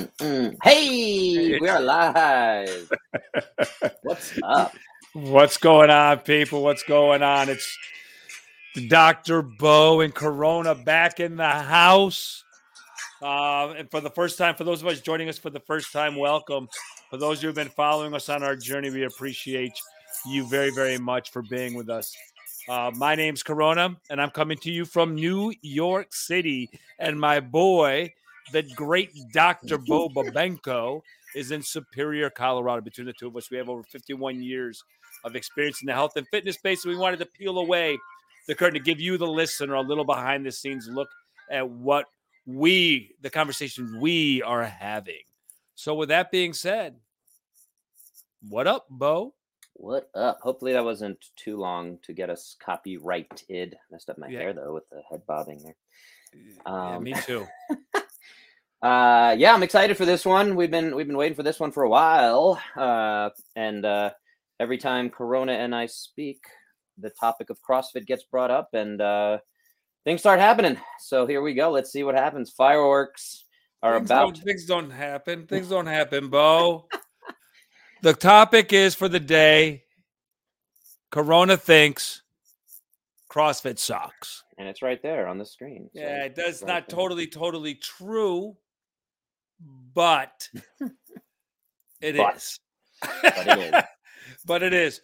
Mm, mm. Hey, we are live. What's up? What's going on, people? What's going on? It's Dr. Bo and Corona back in the house. Uh, and for the first time, for those of us joining us for the first time, welcome. For those who have been following us on our journey, we appreciate you very, very much for being with us. Uh, my name's Corona, and I'm coming to you from New York City. And my boy, the great Dr. Bo Babenko, is in Superior, Colorado. Between the two of us, we have over 51 years of experience in the health and fitness space. So we wanted to peel away the curtain to give you, the listener, a little behind the scenes look at what we, the conversations we are having. So, with that being said, what up, Bo? What up? Hopefully that wasn't too long to get us copyrighted. Messed up my Yeah. hair though with the head bobbing there. yeah, Um, me too. Uh, yeah, I'm excited for this one. We've been we've been waiting for this one for a while. Uh, and uh, every time Corona and I speak, the topic of CrossFit gets brought up, and uh, things start happening. So here we go. Let's see what happens. Fireworks are things about. Don't, things don't happen. Things don't happen, Bo. the topic is for the day Corona thinks CrossFit sucks. and it's right there on the screen. So Yeah, it does right not there. totally, totally true, but it But- is. but it is. But it is.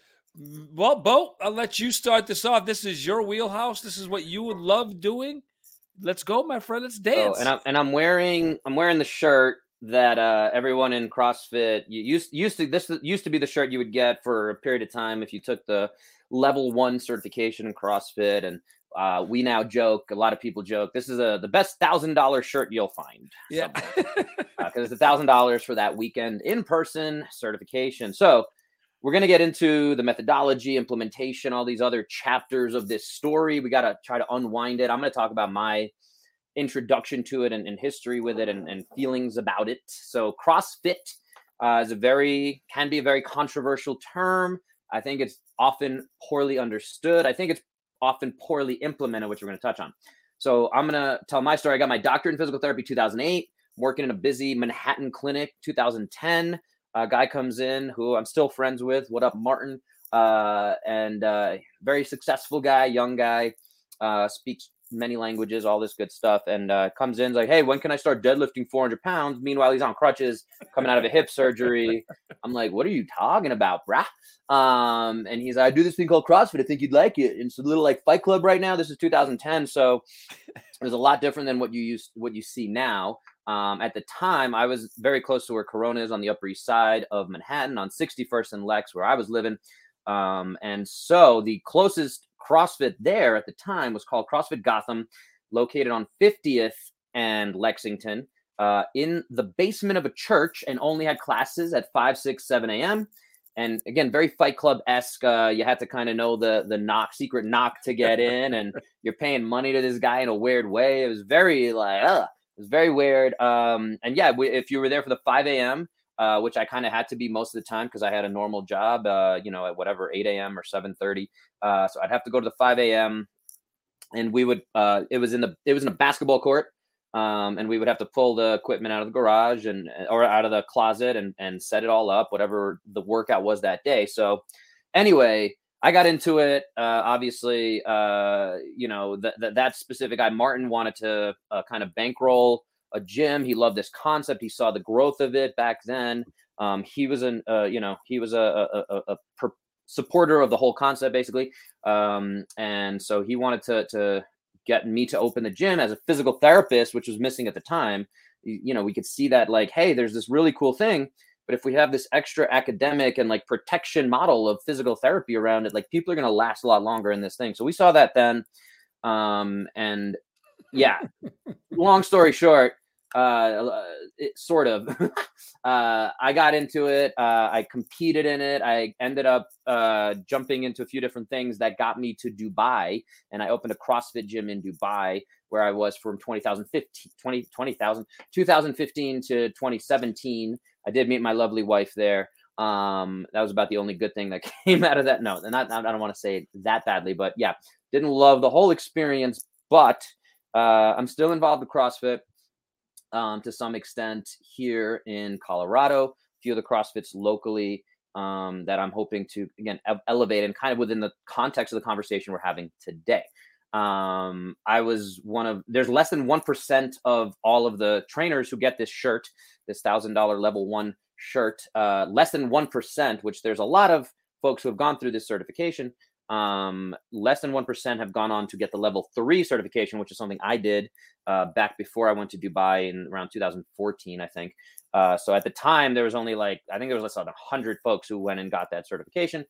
Well, Bo, I'll let you start this off. This is your wheelhouse. This is what you would love doing. Let's go, my friend. Let's Oh, dance. and I'm and I'm wearing I'm wearing the shirt that uh, everyone in CrossFit you used used to this used to be the shirt you would get for a period of time if you took the level one certification in CrossFit, and uh, we now joke. A lot of people joke this is a the best thousand dollar shirt you'll find. yeah. because it's a thousand dollars for that weekend in person certification. So we're going to get into the methodology, implementation, all these other chapters of this story. We got to try to unwind it. I'm going to talk about my introduction to it and, and history with it and, and feelings about it. So CrossFit uh, is a very can be a very controversial term. I think it's often poorly understood. I think it's often poorly implemented, which we're going to touch on. So I'm going to tell my story. I got my doctorate in physical therapy 2008 working in a busy Manhattan clinic 2010. A guy comes in who I'm still friends with. What up, Martin? Uh, and uh, very successful guy, young guy, uh, speaks many languages, all this good stuff. And uh, comes in like, hey, when can I start deadlifting 400 pounds? Meanwhile, he's on crutches, coming out of a hip surgery. I'm like, what are you talking about, brah? Um, and he's like, I do this thing called CrossFit. I think you'd like it. And it's a little like Fight Club right now. This is 2010, so it was a lot different than what you used, what you see now. Um, at the time, I was very close to where Corona is on the Upper East Side of Manhattan, on 61st and Lex, where I was living. Um, and so the closest CrossFit there at the time was called CrossFit Gotham, located on 50th and Lexington, uh, in the basement of a church, and only had classes at 5, 6, 7 a.m. And again, very Fight Club esque. Uh, you had to kind of know the the knock, secret knock to get in, and you're paying money to this guy in a weird way. It was very like, uh, it was very weird. Um, and yeah, we, if you were there for the 5 a.m., uh, which I kind of had to be most of the time because I had a normal job, uh, you know, at whatever 8 a.m. or 7:30. Uh, so I'd have to go to the 5 a.m. and we would. Uh, it was in the it was in a basketball court, um, and we would have to pull the equipment out of the garage and or out of the closet and and set it all up, whatever the workout was that day. So anyway, I got into it. Uh, obviously, uh, you know that that that specific guy Martin wanted to uh, kind of bankroll a gym. He loved this concept. He saw the growth of it back then. Um, he was an uh, you know he was a a, a, a supporter of the whole concept basically, um, and so he wanted to to get me to open the gym as a physical therapist, which was missing at the time. You, you know, we could see that like, hey, there's this really cool thing. But if we have this extra academic and like protection model of physical therapy around it, like people are going to last a lot longer in this thing. So we saw that then. Um, and yeah, long story short, uh, it, sort of, uh, I got into it. Uh, I competed in it. I ended up uh, jumping into a few different things that got me to Dubai. And I opened a CrossFit gym in Dubai where I was from 2015, 20, 20,000, 2015 to 2017. I did meet my lovely wife there. Um, that was about the only good thing that came out of that. No, not, I don't want to say it that badly, but yeah, didn't love the whole experience, but uh, I'm still involved with CrossFit. um, to some extent here in Colorado. A few of the CrossFits locally um, that I'm hoping to again elevate and kind of within the context of the conversation we're having today. Um, I was one of there's less than one percent of all of the trainers who get this shirt, this thousand dollar level one shirt. Uh, less than one percent, which there's a lot of folks who have gone through this certification. Um, less than 1% have gone on to get the level three certification, which is something I did uh, back before I went to Dubai in around 2014, I think. Uh, so at the time, there was only like, I think there was less than 100 folks who went and got that certification.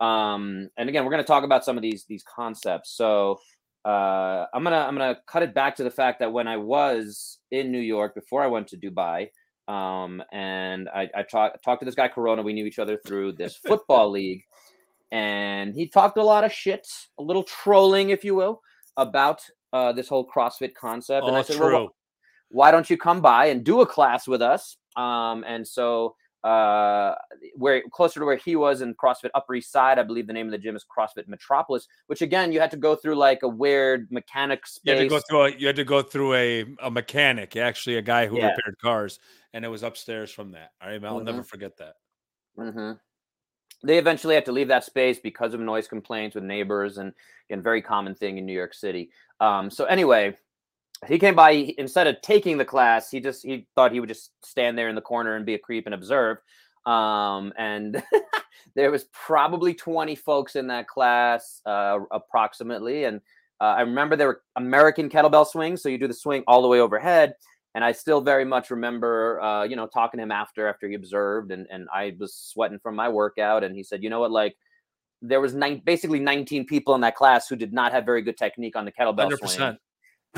Um, and again, we're going to talk about some of these these concepts. So uh, I'm gonna I'm gonna cut it back to the fact that when I was in New York before I went to Dubai, um, and I, I talked talked to this guy Corona. We knew each other through this football league, and he talked a lot of shit, a little trolling, if you will, about uh, this whole CrossFit concept. And oh, I said, true. well, why don't you come by and do a class with us? Um, and so uh, where closer to where he was in CrossFit Upper East Side, I believe the name of the gym is CrossFit Metropolis. Which again, you had to go through like a weird mechanic space. You had to go through a, you had to go through a, a mechanic, actually a guy who Yeah. repaired cars, and it was upstairs from that. All right, I'll never forget that. hmm They eventually had to leave that space because of noise complaints with neighbors, and again, very common thing in New York City. Um, so anyway, he came by. he- Instead of taking the class, he just he thought he would just stand there in the corner and be a creep and observe. Um, and there was probably twenty folks in that class, uh, approximately. And uh, I remember there were American kettlebell swings, so you do the swing all the way overhead. And I still very much remember, uh, you know, talking to him after after he observed, and and I was sweating from my workout, and he said, you know what, like there was nine, basically 19 people in that class who did not have very good technique on the kettlebell Hundred swing.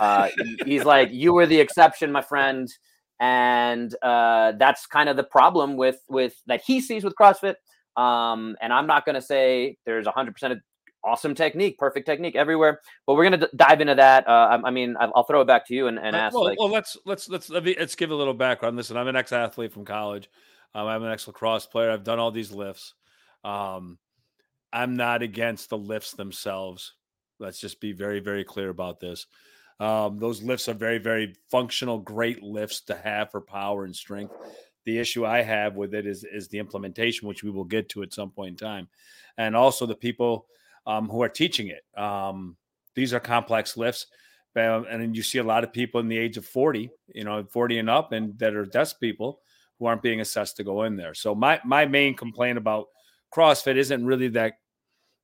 Uh, he's like, you were the exception, my friend, and uh, that's kind of the problem with with that he sees with CrossFit. Um, and I'm not going to say there's 100 percent awesome technique, perfect technique everywhere, but we're going to d- dive into that. Uh, I, I mean, I'll throw it back to you and, and ask well, like, well, let's let's let's let me, let's give a little background. Listen, I'm an ex-athlete from college. Um, I'm an ex-lacrosse player. I've done all these lifts. Um, I'm not against the lifts themselves. Let's just be very very clear about this. Um, those lifts are very very functional, great lifts to have for power and strength. The issue I have with it is is the implementation, which we will get to at some point in time, and also the people um, who are teaching it. Um, these are complex lifts. And you see a lot of people in the age of 40, you know, 40 and up, and that are desk people who aren't being assessed to go in there. So my my main complaint about CrossFit isn't really that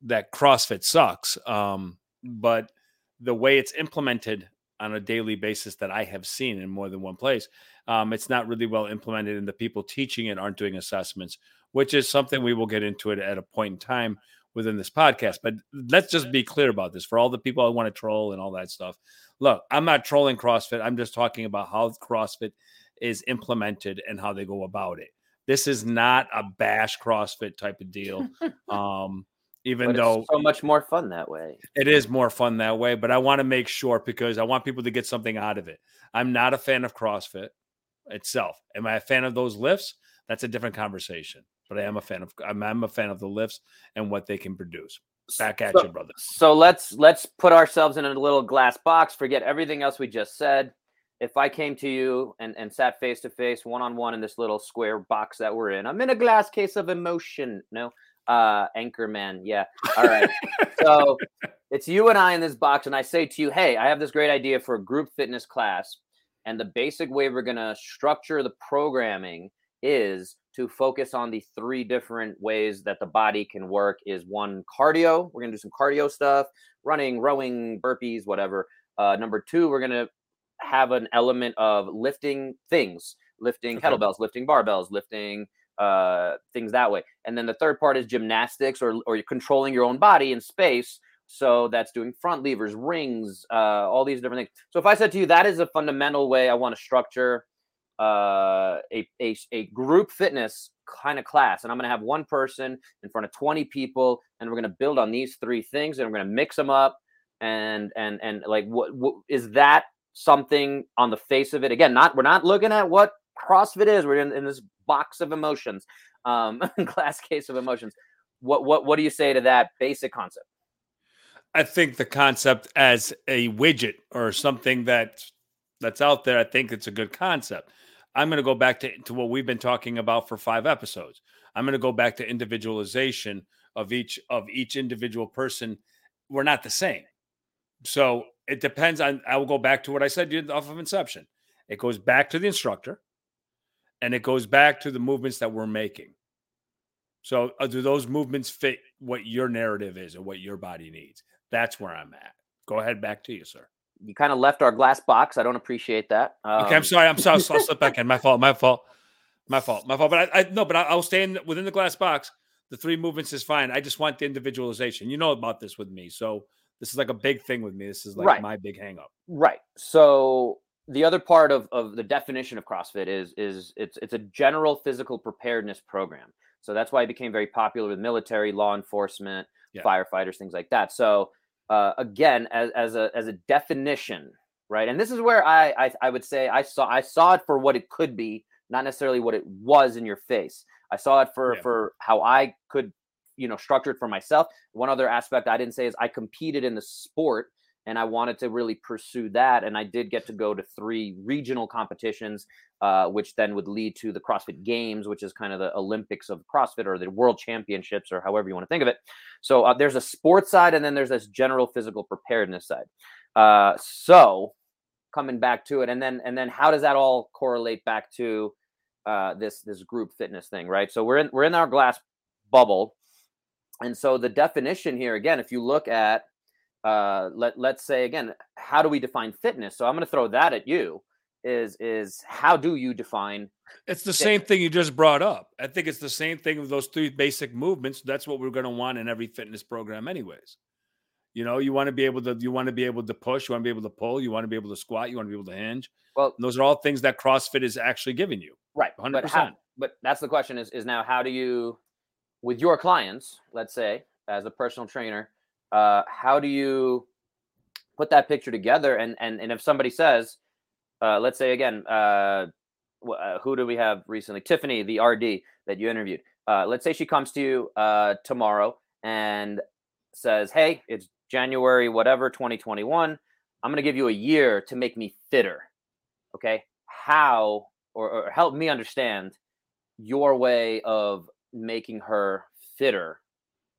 that CrossFit sucks, um, but the way it's implemented on a daily basis that I have seen in more than one place, um, it's not really well implemented, and the people teaching it aren't doing assessments, which is something we will get into it at a point in time within this podcast. But let's just be clear about this for all the people I want to troll and all that stuff. Look, I'm not trolling CrossFit. I'm just talking about how CrossFit is implemented and how they go about it. This is not a bash CrossFit type of deal. Um, even though it's so much more fun that way. it is more fun that way, but I want to make sure because I want people to get something out of it. I'm not a fan of CrossFit itself. Am I a fan of those lifts? That's a different conversation. But I am a fan of I'm, I'm a fan of the lifts and what they can produce. Back at So- you, brother. So let's let's put ourselves in a little glass box. Forget everything else we just said. If I came to you and, and sat face to face, one on one in this little square box that we're in, I'm in a glass case of emotion. No, uh, Anchorman. Yeah. All right. so it's you and I in this box, and I say to you, "Hey, I have this great idea for a group fitness class, and the basic way we're gonna structure the programming is to focus on the three different ways that the body can work. Is one cardio? We're gonna do some cardio stuff, running, rowing, burpees, whatever. Uh, number two, we're gonna have an element of lifting things, lifting Okay. kettlebells, lifting barbells, lifting uh, things that way. And then the third part is gymnastics or or you're controlling your own body in space. So that's doing front levers, rings, uh, all these different things. So if I said to you, that is a fundamental way I want to structure uh, a, a a group fitness kind of class, and I'm going to have one person in front of 20 people, and we're going to build on these three things, and we're going to mix them up, and and and like what, what is that something on the face of it? Again, not we're not looking at what CrossFit is. We're in, in this box of emotions, um, glass case of emotions. What what what do you say to that basic concept? I think the concept as a widget or something that that's out there, I think it's a good concept. I'm going to go back to, to what we've been talking about for five episodes. I'm going to go back to individualization of each of each individual person. We're not the same. So it depends on I will go back to what I said off of inception. It goes back to the instructor and it goes back to the movements that we're making. So uh, do those movements fit what your narrative is and what your body needs? That's where I'm at. Go ahead, back to you, sir. You kind of left our glass box. I don't appreciate that. Um, okay, I'm um, sorry. I'm sorry. I'll slip back in. My fault. My fault. My fault. My fault. But I, I no. But I, will stay in within the glass box. The three movements is fine. I just want the individualization. You know about this with me, so this is like a big thing with me. This is like right. my big hangup. Right. So the other part of, of the definition of CrossFit is is it's it's a general physical preparedness program. So that's why it became very popular with military, law enforcement, yeah. firefighters, things like that. So uh, again, as, as a as a definition, right? And this is where I, I I would say I saw I saw it for what it could be, not necessarily what it was in your face. I saw it for yeah. for how I could, you know, structure it for myself. One other aspect I didn't say is I competed in the sport and I wanted to really pursue that. And I did get to go to three regional competitions, uh, which then would lead to the CrossFit Games, which is kind of the Olympics of CrossFit or the World Championships or however you want to think of it. So uh, there's a sports side, and then there's this general physical preparedness side. Uh, so coming back to it, and then and then how does that all correlate back to uh, this this group fitness thing, right? So we're in we're in our glass bubble, and so the definition here again, if you look at uh, let let's say again, how do we define fitness? So I'm going to throw that at you. Is is how do you define? It's the fitness? same thing you just brought up. I think it's the same thing with those three basic movements. That's what we're going to want in every fitness program, anyways. You know, you want to be able to you want to be able to push, you want to be able to pull, you want to be able to squat, you want to be able to hinge. Well, and those are all things that CrossFit is actually giving you. Right. 100%. But, how, but that's the question is is now how do you with your clients, let's say, as a personal trainer, uh, how do you put that picture together? And and and if somebody says, uh, let's say again, uh, uh who do we have recently? Tiffany, the RD that you interviewed. Uh, let's say she comes to you uh, tomorrow and says, "Hey, it's January whatever 2021. I'm going to give you a year to make me fitter." Okay, how or, or help me understand your way of making her fitter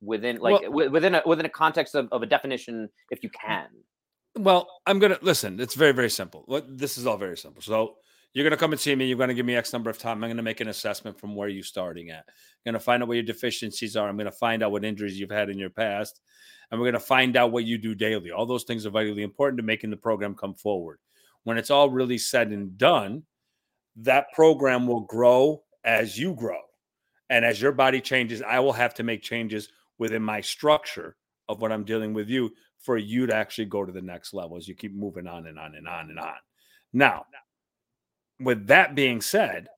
within like well, within a within a context of, of a definition if you can. well i'm gonna listen it's very very simple. This is all very simple. So you're gonna come and see me you're gonna give me x number of time i'm gonna make an assessment from where you're starting at. I'm gonna find out what your deficiencies are i'm gonna find out what injuries you've had in your past and we're gonna find out what you do daily. All those things are vitally important to making the program come forward. When it's all really said and done that program will grow as you grow. And as your body changes i will have to make changes within my structure of what I'm dealing with you for you to actually go to the next level as you keep moving on and on and on and on. Now, with that being said,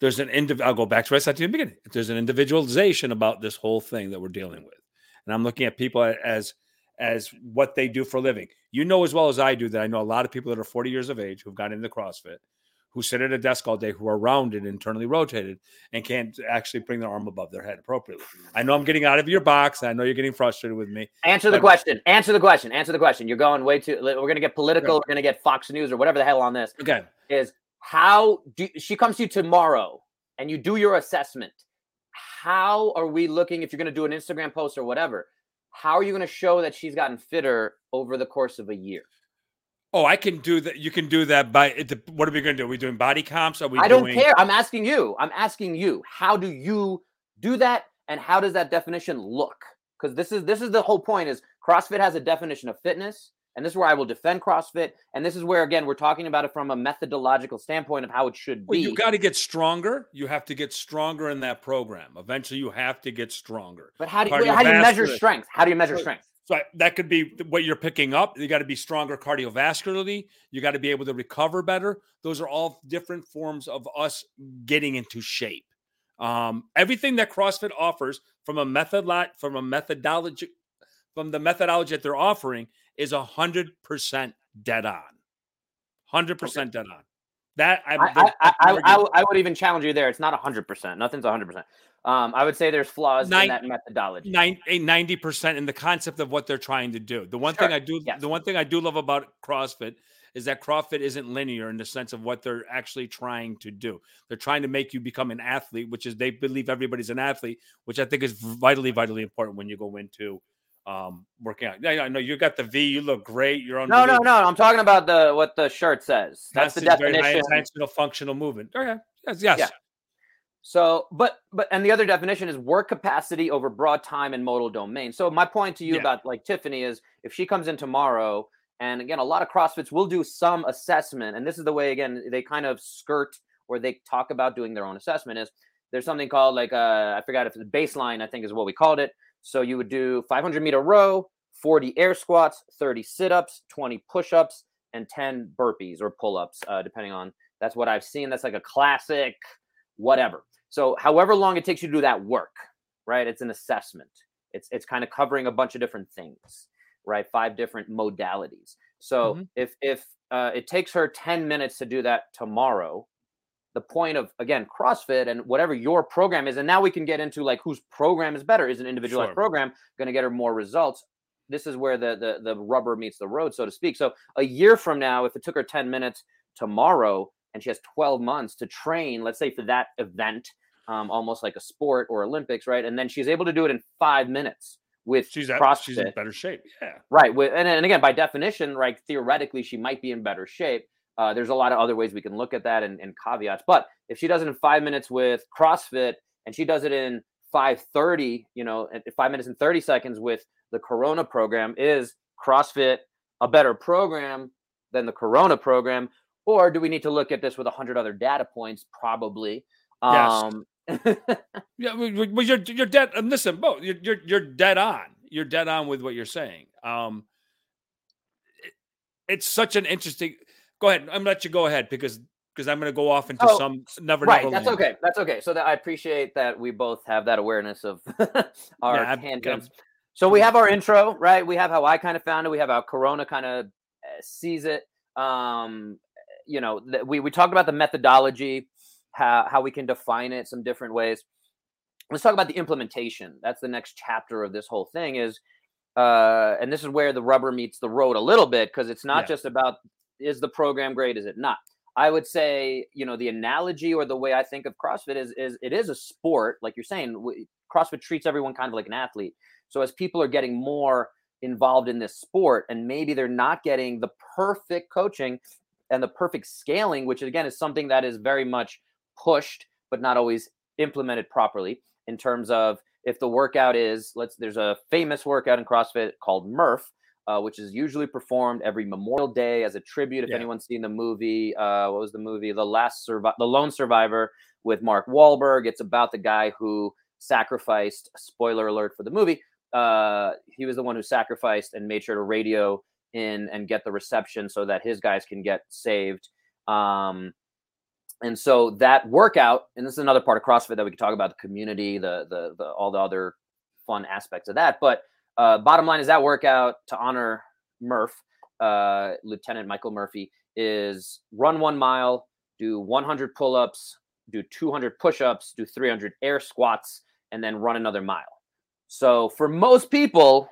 there's an indiv- I'll go back to what I said to the beginning. There's an individualization about this whole thing that we're dealing with. And I'm looking at people as as what they do for a living. You know as well as I do that I know a lot of people that are 40 years of age who've got into CrossFit who sit at a desk all day, who are rounded, internally rotated, and can't actually bring their arm above their head appropriately. I know I'm getting out of your box. I know you're getting frustrated with me. Answer the question. Answer the question. Answer the question. You're going way too. We're going to get political. We're going to get Fox News or whatever the hell on this. Okay. Is how do she comes to you tomorrow and you do your assessment? How are we looking if you're going to do an Instagram post or whatever? How are you going to show that she's gotten fitter over the course of a year? Oh, I can do that. You can do that by eh, what are we going to do? Are we doing body comps? Are we? I don't care. I'm asking you. I'm asking you. How do you do that? And how does that definition look? Because this is this is the whole point. Is CrossFit has a definition of fitness, and this is where I will defend CrossFit. And this is where again we're talking about it from a methodological standpoint of how it should be. Well, you got to get stronger. You have to get stronger in that program. Eventually, you have to get stronger. But how do you, how do you measure strength? How do you measure strength? So that could be what you're picking up. You got to be stronger cardiovascularly. You got to be able to recover better. Those are all different forms of us getting into shape. Um, everything that CrossFit offers from a method from a methodology from the methodology that they're offering is a hundred percent dead on. Hundred percent dead on. That I I, I, I, I, would even challenge you there. It's not hundred percent. Nothing's hundred percent. Um, I would say there's flaws Nine, in that methodology. Ninety percent in the concept of what they're trying to do. The one sure. thing I do, yes. the one thing I do love about CrossFit is that CrossFit isn't linear in the sense of what they're actually trying to do. They're trying to make you become an athlete, which is they believe everybody's an athlete, which I think is vitally, vitally important when you go into um, working out. Yeah, I know you got the V. You look great. You're on. No, no, no. I'm talking about the what the shirt says. That's the definition. Very high intentional functional movement. Okay. Yes. Yes. Yeah. So, but but and the other definition is work capacity over broad time and modal domain. So my point to you yeah. about like Tiffany is if she comes in tomorrow, and again, a lot of CrossFits will do some assessment, and this is the way again they kind of skirt or they talk about doing their own assessment. Is there's something called like uh, I forgot if it's baseline, I think is what we called it. So you would do 500 meter row, 40 air squats, 30 sit ups, 20 push ups, and 10 burpees or pull ups, uh, depending on that's what I've seen. That's like a classic, whatever. So, however long it takes you to do that work, right? It's an assessment. It's it's kind of covering a bunch of different things, right? Five different modalities. So mm-hmm. if if uh, it takes her 10 minutes to do that tomorrow, the point of again CrossFit and whatever your program is, and now we can get into like whose program is better. Is an individualized sure. program going to get her more results? This is where the, the the rubber meets the road, so to speak. So a year from now, if it took her 10 minutes tomorrow and she has 12 months to train, let's say for that event, um, almost like a sport or Olympics, right? And then she's able to do it in five minutes with she's at, CrossFit. She's in better shape. Yeah. Right. With, and, and again, by definition, right, theoretically, she might be in better shape. Uh, there's a lot of other ways we can look at that and, and caveats. But if she does it in five minutes with CrossFit and she does it in 530, you know, five minutes and 30 seconds with the Corona program, is CrossFit a better program than the Corona program? Or do we need to look at this with a hundred other data points? Probably. Um, yes. yeah, well, you're you're dead. And listen, Bo, you're, you're you're dead on. You're dead on with what you're saying. Um, it, it's such an interesting go ahead. I'm gonna let you go ahead because because I'm gonna go off into oh, some never right. Never that's land. okay. That's okay. So that I appreciate that we both have that awareness of our yeah, tangents. So we have our intro, right? We have how I kind of found it. We have how Corona kind of eh, sees it. Um, you know, we we talked about the methodology, how how we can define it, some different ways. Let's talk about the implementation. That's the next chapter of this whole thing. Is uh, and this is where the rubber meets the road a little bit because it's not yeah. just about is the program great? Is it not? I would say, you know, the analogy or the way I think of CrossFit is is it is a sport, like you're saying. CrossFit treats everyone kind of like an athlete. So as people are getting more involved in this sport, and maybe they're not getting the perfect coaching and the perfect scaling, which again is something that is very much pushed but not always implemented properly in terms of if the workout is let's there's a famous workout in CrossFit called Murph uh, which is usually performed every Memorial Day as a tribute. If yeah. anyone's seen the movie, uh, what was the movie? The Last Survivor, The Lone Survivor with Mark Wahlberg. It's about the guy who sacrificed. Spoiler alert for the movie. Uh, he was the one who sacrificed and made sure to radio in and get the reception so that his guys can get saved. Um, and so that workout, and this is another part of CrossFit that we could talk about the community, the the, the all the other fun aspects of that, but uh, bottom line is that workout to honor Murph, uh, Lieutenant Michael Murphy, is run one mile, do 100 pull ups, do 200 push ups, do 300 air squats, and then run another mile. So for most people,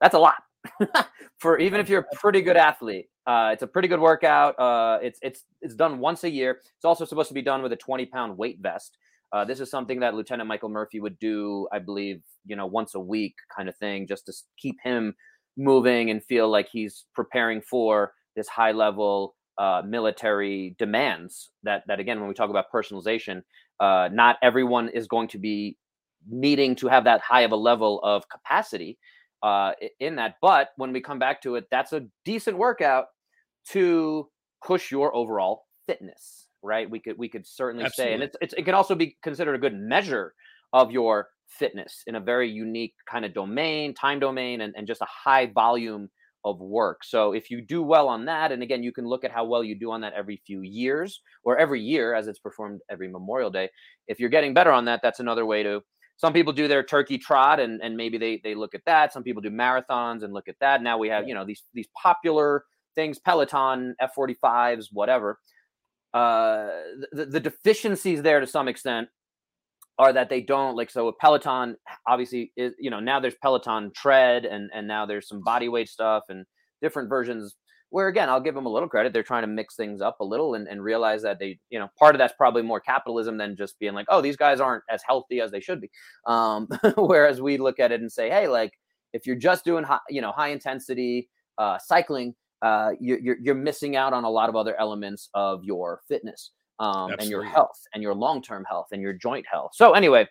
that's a lot. for even if you're a pretty good athlete, uh, it's a pretty good workout. Uh, it's it's it's done once a year. It's also supposed to be done with a 20 pound weight vest. Uh, this is something that Lieutenant Michael Murphy would do, I believe, you know, once a week kind of thing, just to keep him moving and feel like he's preparing for this high level uh, military demands. That that again, when we talk about personalization, uh, not everyone is going to be needing to have that high of a level of capacity uh, in that. But when we come back to it, that's a decent workout to push your overall fitness right? We could we could certainly Absolutely. say, and it's, it's it can also be considered a good measure of your fitness in a very unique kind of domain, time domain, and, and just a high volume of work. So if you do well on that, and again, you can look at how well you do on that every few years or every year as it's performed every Memorial Day. If you're getting better on that, that's another way to. Some people do their turkey trot and, and maybe they, they look at that. Some people do marathons and look at that. Now we have, you know, these these popular things, Peloton, F45s, whatever uh, the, the deficiencies there to some extent are that they don't like so a peloton obviously is you know now there's peloton tread and and now there's some body weight stuff and different versions where again, I'll give them a little credit. They're trying to mix things up a little and, and realize that they, you know, part of that's probably more capitalism than just being like, oh, these guys aren't as healthy as they should be. Um, whereas we look at it and say, hey, like if you're just doing high, you know, high intensity uh, cycling, uh, you, you're, you're missing out on a lot of other elements of your fitness um, and your health and your long term health and your joint health. So anyway,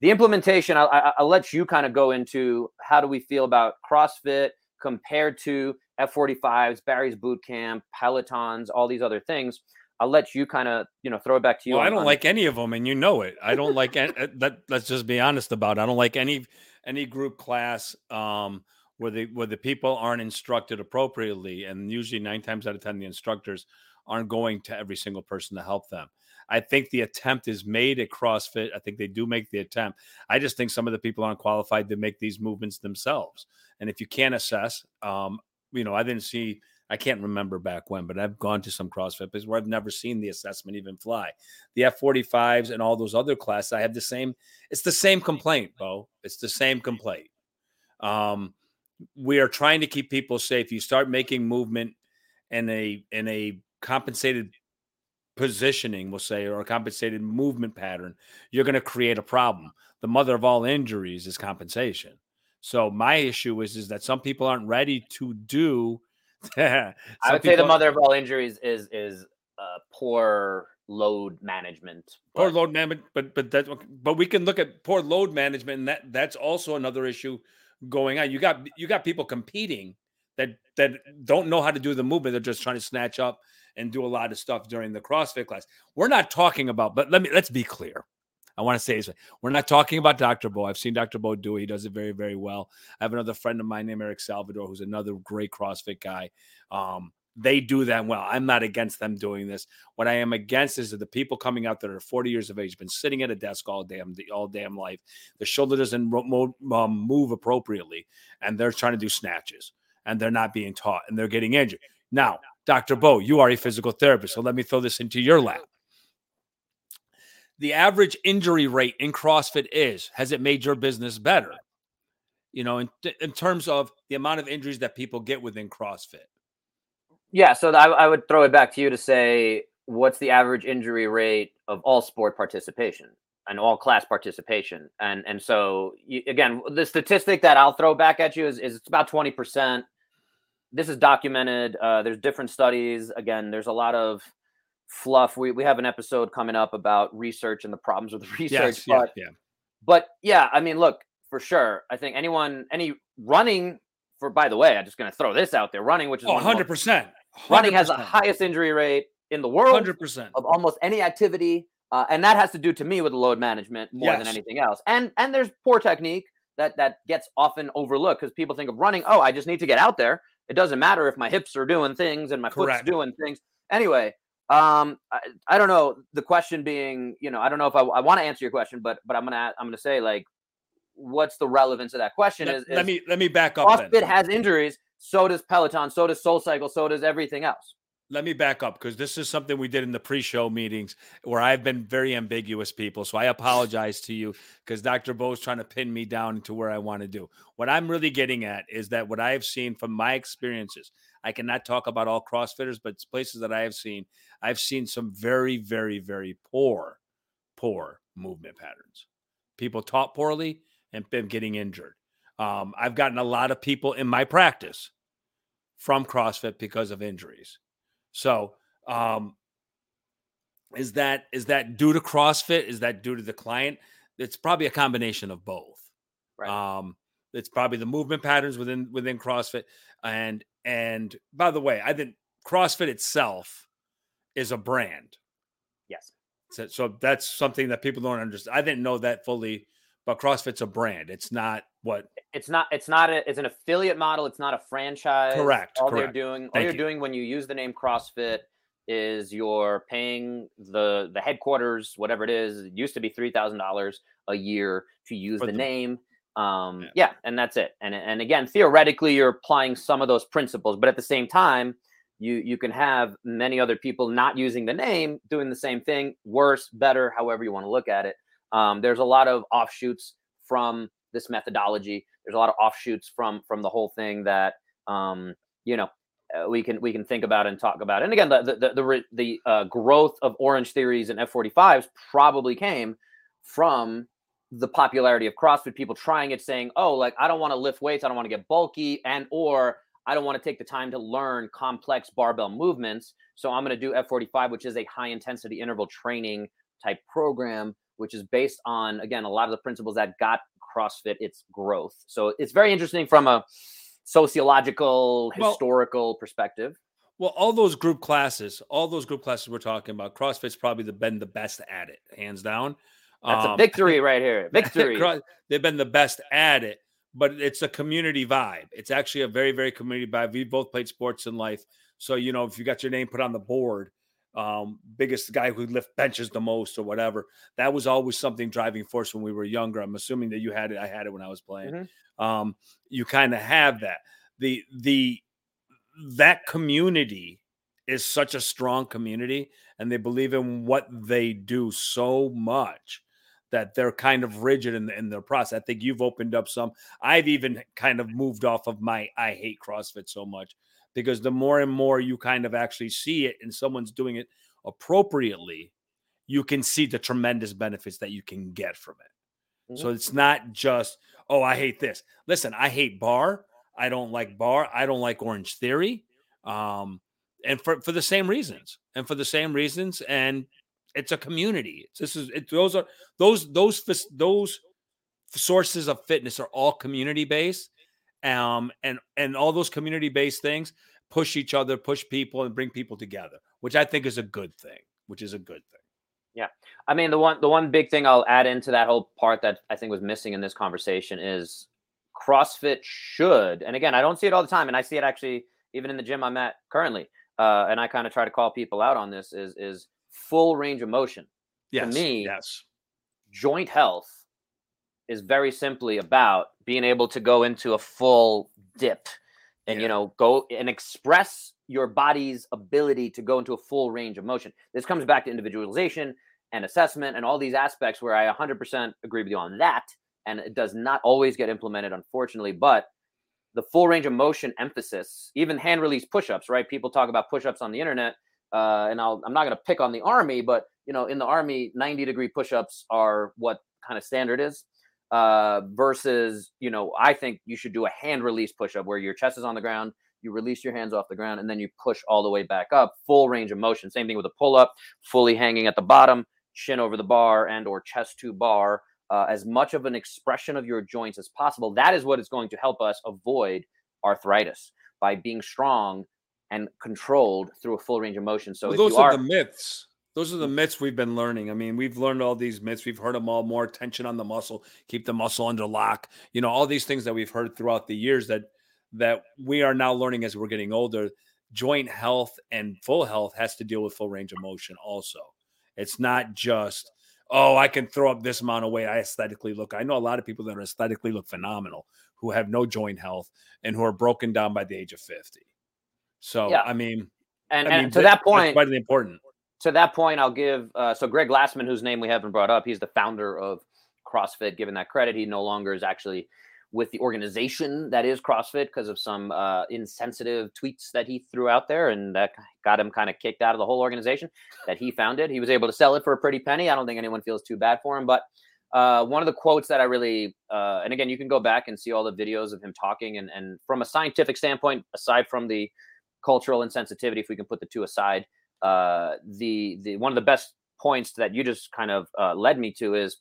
the implementation, I'll, I'll let you kind of go into how do we feel about CrossFit compared to F45s, Barry's Boot Camp, Pelotons, all these other things. I'll let you kind of, you know, throw it back to you. Well, on, I don't on... like any of them, and you know it. I don't like any, uh, that. Let's just be honest about. It. I don't like any any group class um, where the where the people aren't instructed appropriately, and usually nine times out of ten, the instructors aren't going to every single person to help them. I think the attempt is made at CrossFit. I think they do make the attempt. I just think some of the people aren't qualified to make these movements themselves. And if you can't assess, um, you know, I didn't see, I can't remember back when, but I've gone to some CrossFit places where I've never seen the assessment even fly. The F45s and all those other classes, I have the same, it's the same complaint, Bo. It's the same complaint. Um, we are trying to keep people safe. You start making movement in a in a compensated positioning, we'll say, or a compensated movement pattern, you're going to create a problem. The mother of all injuries is compensation. So my issue is is that some people aren't ready to do. I would say the mother of all injuries is is uh, poor load management. But. Poor load management, but but that but we can look at poor load management, and that that's also another issue going on. You got you got people competing that that don't know how to do the movement. They're just trying to snatch up and do a lot of stuff during the CrossFit class. We're not talking about, but let me let's be clear. I want to say this. We're not talking about Dr. Bo. I've seen Dr. Bo do it. He does it very, very well. I have another friend of mine named Eric Salvador, who's another great CrossFit guy. Um, they do that well. I'm not against them doing this. What I am against is that the people coming out that are 40 years of age, been sitting at a desk all damn all damn life. The shoulder doesn't um, move appropriately, and they're trying to do snatches, and they're not being taught, and they're getting injured. Now, Dr. Bo, you are a physical therapist, so let me throw this into your lap. The average injury rate in CrossFit is has it made your business better? You know, in, in terms of the amount of injuries that people get within CrossFit. Yeah, so I, I would throw it back to you to say what's the average injury rate of all sport participation and all class participation and and so you, again the statistic that i'll throw back at you is, is it's about 20% this is documented. Uh, there's different studies. Again, there's a lot of fluff. We we have an episode coming up about research and the problems with research. Yes, but, yeah, yeah. But yeah, I mean, look, for sure. I think anyone, any running for, by the way, I'm just going to throw this out there running, which is oh, 100%, Running has the highest injury rate in the world 100%. of almost any activity. Uh, and that has to do to me with the load management more yes. than anything else. And and there's poor technique that that gets often overlooked because people think of running. Oh, I just need to get out there. It doesn't matter if my hips are doing things and my Correct. foot's doing things. Anyway, um, I, I, don't know. The question being, you know, I don't know if I, I want to answer your question, but but I'm gonna I'm gonna say like, what's the relevance of that question? Let, is, let me let me back up. CrossFit has injuries. So does Peloton. So does SoulCycle. So does everything else let me back up because this is something we did in the pre-show meetings where I've been very ambiguous, people. So I apologize to you because Dr. Bo is trying to pin me down to where I want to do. What I'm really getting at is that what I have seen from my experiences, I cannot talk about all CrossFitters, but places that I have seen, I've seen some very, very, very poor, poor movement patterns. People taught poorly and been getting injured. Um, I've gotten a lot of people in my practice from CrossFit because of injuries. So, um, is that is that due to CrossFit? Is that due to the client? It's probably a combination of both. Right. Um, it's probably the movement patterns within within CrossFit, and and by the way, I think CrossFit itself is a brand. Yes. So, so that's something that people don't understand. I didn't know that fully, but CrossFit's a brand. It's not what it's not it's not a, it's an affiliate model it's not a franchise correct all correct. they're doing all Thank you're you. doing when you use the name crossfit is you're paying the the headquarters whatever it is it used to be $3000 a year to use the, the, name um yeah. yeah and that's it and and again theoretically you're applying some of those principles but at the same time you you can have many other people not using the name doing the same thing worse better however you want to look at it um, there's a lot of offshoots from this methodology. There's a lot of offshoots from from the whole thing that um, you know uh, we can we can think about and talk about. And again, the the the the, uh, growth of Orange Theories and F45s probably came from the popularity of CrossFit. People trying it, saying, "Oh, like I don't want to lift weights, I don't want to get bulky, and or I don't want to take the time to learn complex barbell movements, so I'm going to do F45, which is a high intensity interval training type program." Which is based on again a lot of the principles that got CrossFit its growth. So it's very interesting from a sociological, Well- historical perspective. Well, all those group classes, all those group classes we're talking about, CrossFit's probably the, been the best at it, hands down. That's a Um, victory right here. Victory. They've been the best at it, but it's a community vibe. It's actually a very, very community vibe. We both played sports in life. So, you know, if you got your name put on the board, um, biggest guy who lift benches the most or whatever, that was always something driving force when we were younger. I'm assuming that you had it. I had it when I was playing. Mhm. Um, you kind of have that. The, the, that community is such a strong community and they believe in what they do so much that they're kind of rigid in, in their process. I think you've opened up some. I've even kind of moved off of my I hate CrossFit so much because the more and more you kind of actually see it and someone's doing it appropriately, you can see the tremendous benefits that you can get from it. So it's not just, oh, I hate this. Listen, I hate barre. I don't like barre. I don't like Orange Theory. Um, and for, for the same reasons. And for the same reasons. And it's a community. This is it, those are those those those sources of fitness are all community based. Um, and and all those community based things push each other, push people, and bring people together, which I think is a good thing. Which is a good thing. Yeah, I mean, the one the one big thing I'll add into that whole part that I think was missing in this conversation is CrossFit should, and again, I don't see it all the time, and I see it actually even in the gym I'm at currently, uh, and I kind of try to call people out on this is is full range of motion. Yes. me, yes. Joint health is very simply about being able to go into a full dip and you know go and express your body's ability to go into a full range of motion. This comes back to individualization and assessment and all these aspects where I 100% agree with you on that and it does not always get implemented unfortunately, but the full range of motion emphasis, even hand release push-ups, right? People talk about push-ups on the internet uh, and I'll, I'm not going to pick on the army, but you know, in the army, 90 degree push-ups are what kind of standard is. Uh, versus, you know, I think you should do a hand release push-up where your chest is on the ground, you release your hands off the ground, and then you push all the way back up, full range of motion. Same thing with a pull-up, fully hanging at the bottom, chin over the bar, and or chest to bar. Uh, as much of an expression of your joints as possible. That is what is going to help us avoid arthritis by being strong and controlled through a full range of motion. So Well, those are, are, the myths. Those are the mm. myths we've been learning. I mean, we've learned all these myths. We've heard them all. More tension on the muscle, keep the muscle under lock. You know, all these things that we've heard throughout the years that that we are now learning as we're getting older. Joint health and full health has to deal with full range of motion. Also, it's not just oh, I can throw up this amount of weight. I aesthetically look. I know a lot of people that are aesthetically look phenomenal who have no joint health and who are broken down by the age of fifty. So, Yeah. I mean, and, I and mean, to that point, vitally important. to that point, I'll give uh, so Greg Glassman, whose name we haven't brought up, he's the founder of CrossFit. Given that credit, he no longer is actually with the organization that is CrossFit because of some uh, insensitive tweets that he threw out there, and that got him kind of kicked out of the whole organization that he founded. He was able to sell it for a pretty penny. I don't think anyone feels too bad for him, but. Uh, one of the quotes that I really, uh, and again, you can go back and see all the videos of him talking, and and from a scientific standpoint, aside from the cultural insensitivity, if we can put the two aside, uh, the the one of the best points that you just kind of uh, led me to is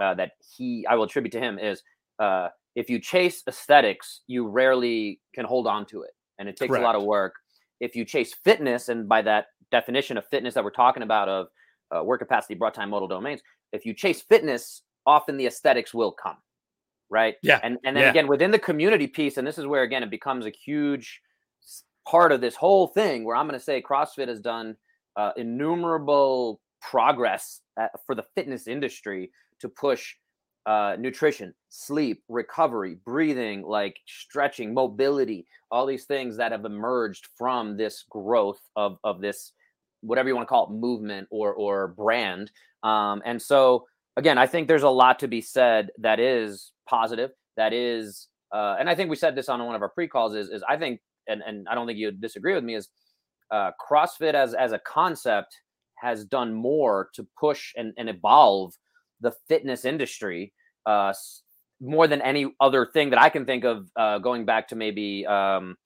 uh, that he I will attribute to him is uh, if you chase aesthetics, you rarely can hold on to it, and it takes a lot of work. If you chase fitness, and by that definition of fitness that we're talking about of uh, work capacity, broad time modal domains, if you chase fitness, often the aesthetics will come, right? Yeah, and and then yeah. again within the community piece, and this is where again it becomes a huge part of this whole thing. Where I'm going to say CrossFit has done uh, innumerable progress at, for the fitness industry to push uh, nutrition, sleep, recovery, breathing, like stretching, mobility, all these things that have emerged from this growth of of this whatever you want to call it movement or or brand. Um, and so again, I think there's a lot to be said that is positive. That is, uh, and I think we said this on one of our pre calls. Is is I think and and I don't think you would disagree with me, is uh, CrossFit as as a concept has done more to push and, and evolve the fitness industry uh, more than any other thing that I can think of. Uh, going back to maybe um,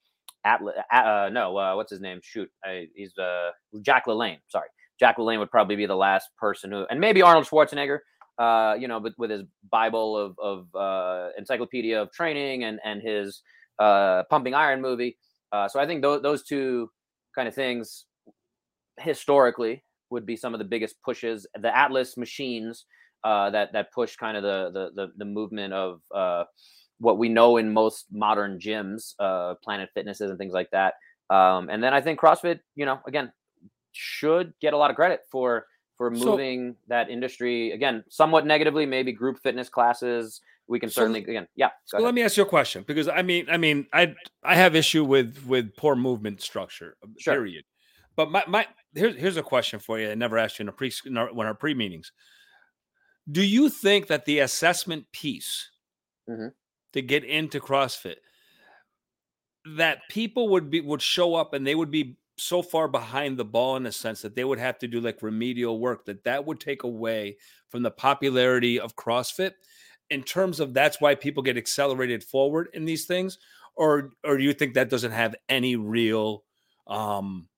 Atlas, uh, no, uh, what's his name? Shoot, I, he's uh, Jack LaLanne. Sorry, Jack LaLanne would probably be the last person who, and maybe Arnold Schwarzenegger. Uh, you know, with, with his Bible of of uh, encyclopedia of training and and his uh, pumping iron movie. Uh, so I think those those two kind of things historically would be some of the biggest pushes. The Atlas machines uh, that that push kind of the the the, the movement of uh, what we know in most modern gyms, uh, Planet Fitnesses and things like that. Um, and then I think CrossFit, you know, again, should get a lot of credit for for moving so, that industry again somewhat negatively. Maybe group fitness classes. We can so, certainly again, yeah. So let me ask you a question because I mean, I mean, I I have issue with with poor movement structure. Uh, sure. Period. But my my here's here's a question for you. I never asked you in a pre in our, one of our pre meetings. Do you think that the assessment piece mm-hmm. to get into CrossFit that people would be would show up and they would be so far behind the ball in the sense that they would have to do like remedial work that that would take away from the popularity of CrossFit in terms of that's why people get accelerated forward in these things or or do you think that doesn't have any real um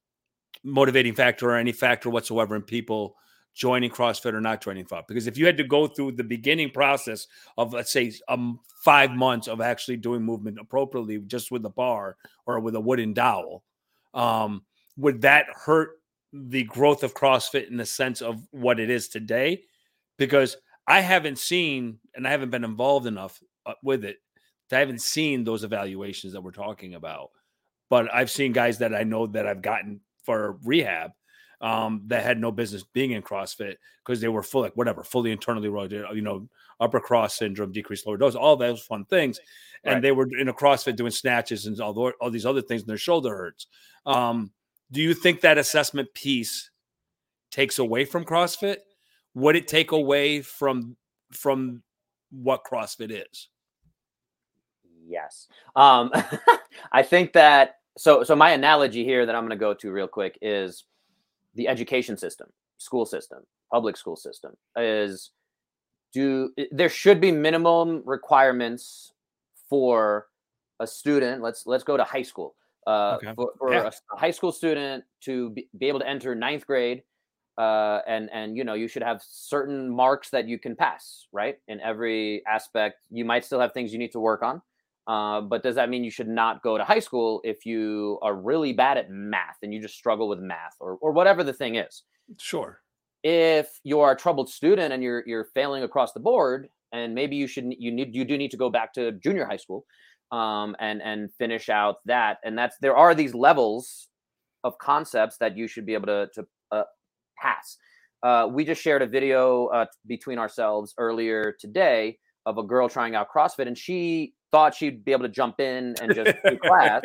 motivating factor or any factor whatsoever in people joining CrossFit or not joining CrossFit. Because if you had to go through the beginning process of, let's say, um, five months of actually doing movement appropriately just with a bar or with a wooden dowel, um, would that hurt the growth of CrossFit in the sense of what it is today? Because I haven't seen and I haven't been involved enough uh, with it. I haven't seen those evaluations that we're talking about. But I've seen guys that I know that I've gotten for rehab um, that had no business being in CrossFit because they were full, like whatever, fully internally rotated, you know, upper cross syndrome, decreased lordosis, all those fun things. And right. they were in a CrossFit doing snatches and all, all these other things, and their shoulder hurts. Um, do you think that assessment piece takes away from CrossFit? Would it take away from from what CrossFit is? Yes. Um, I think that so so my analogy here that I'm going to go to real quick is the education system, school system, public school system is do there should be minimum requirements for a student. Let's let's go to high school. Uh, okay. For, for yeah. a, high school student to be, be, able to enter ninth grade, uh, and and you know you should have certain marks that you can pass right in every aspect. You might still have things you need to work on, uh, but does that mean you should not go to high school if you are really bad at math and you just struggle with math or, or whatever the thing is? Sure. If you are a troubled student and you're you're failing across the board, and maybe you should you need you do need to go back to junior high school um, and and finish out that. And that's there are these levels of concepts that you should be able to to uh, pass. Uh, we just shared a video uh, between ourselves earlier today of a girl trying out CrossFit, and she thought she'd be able to jump in and just do class.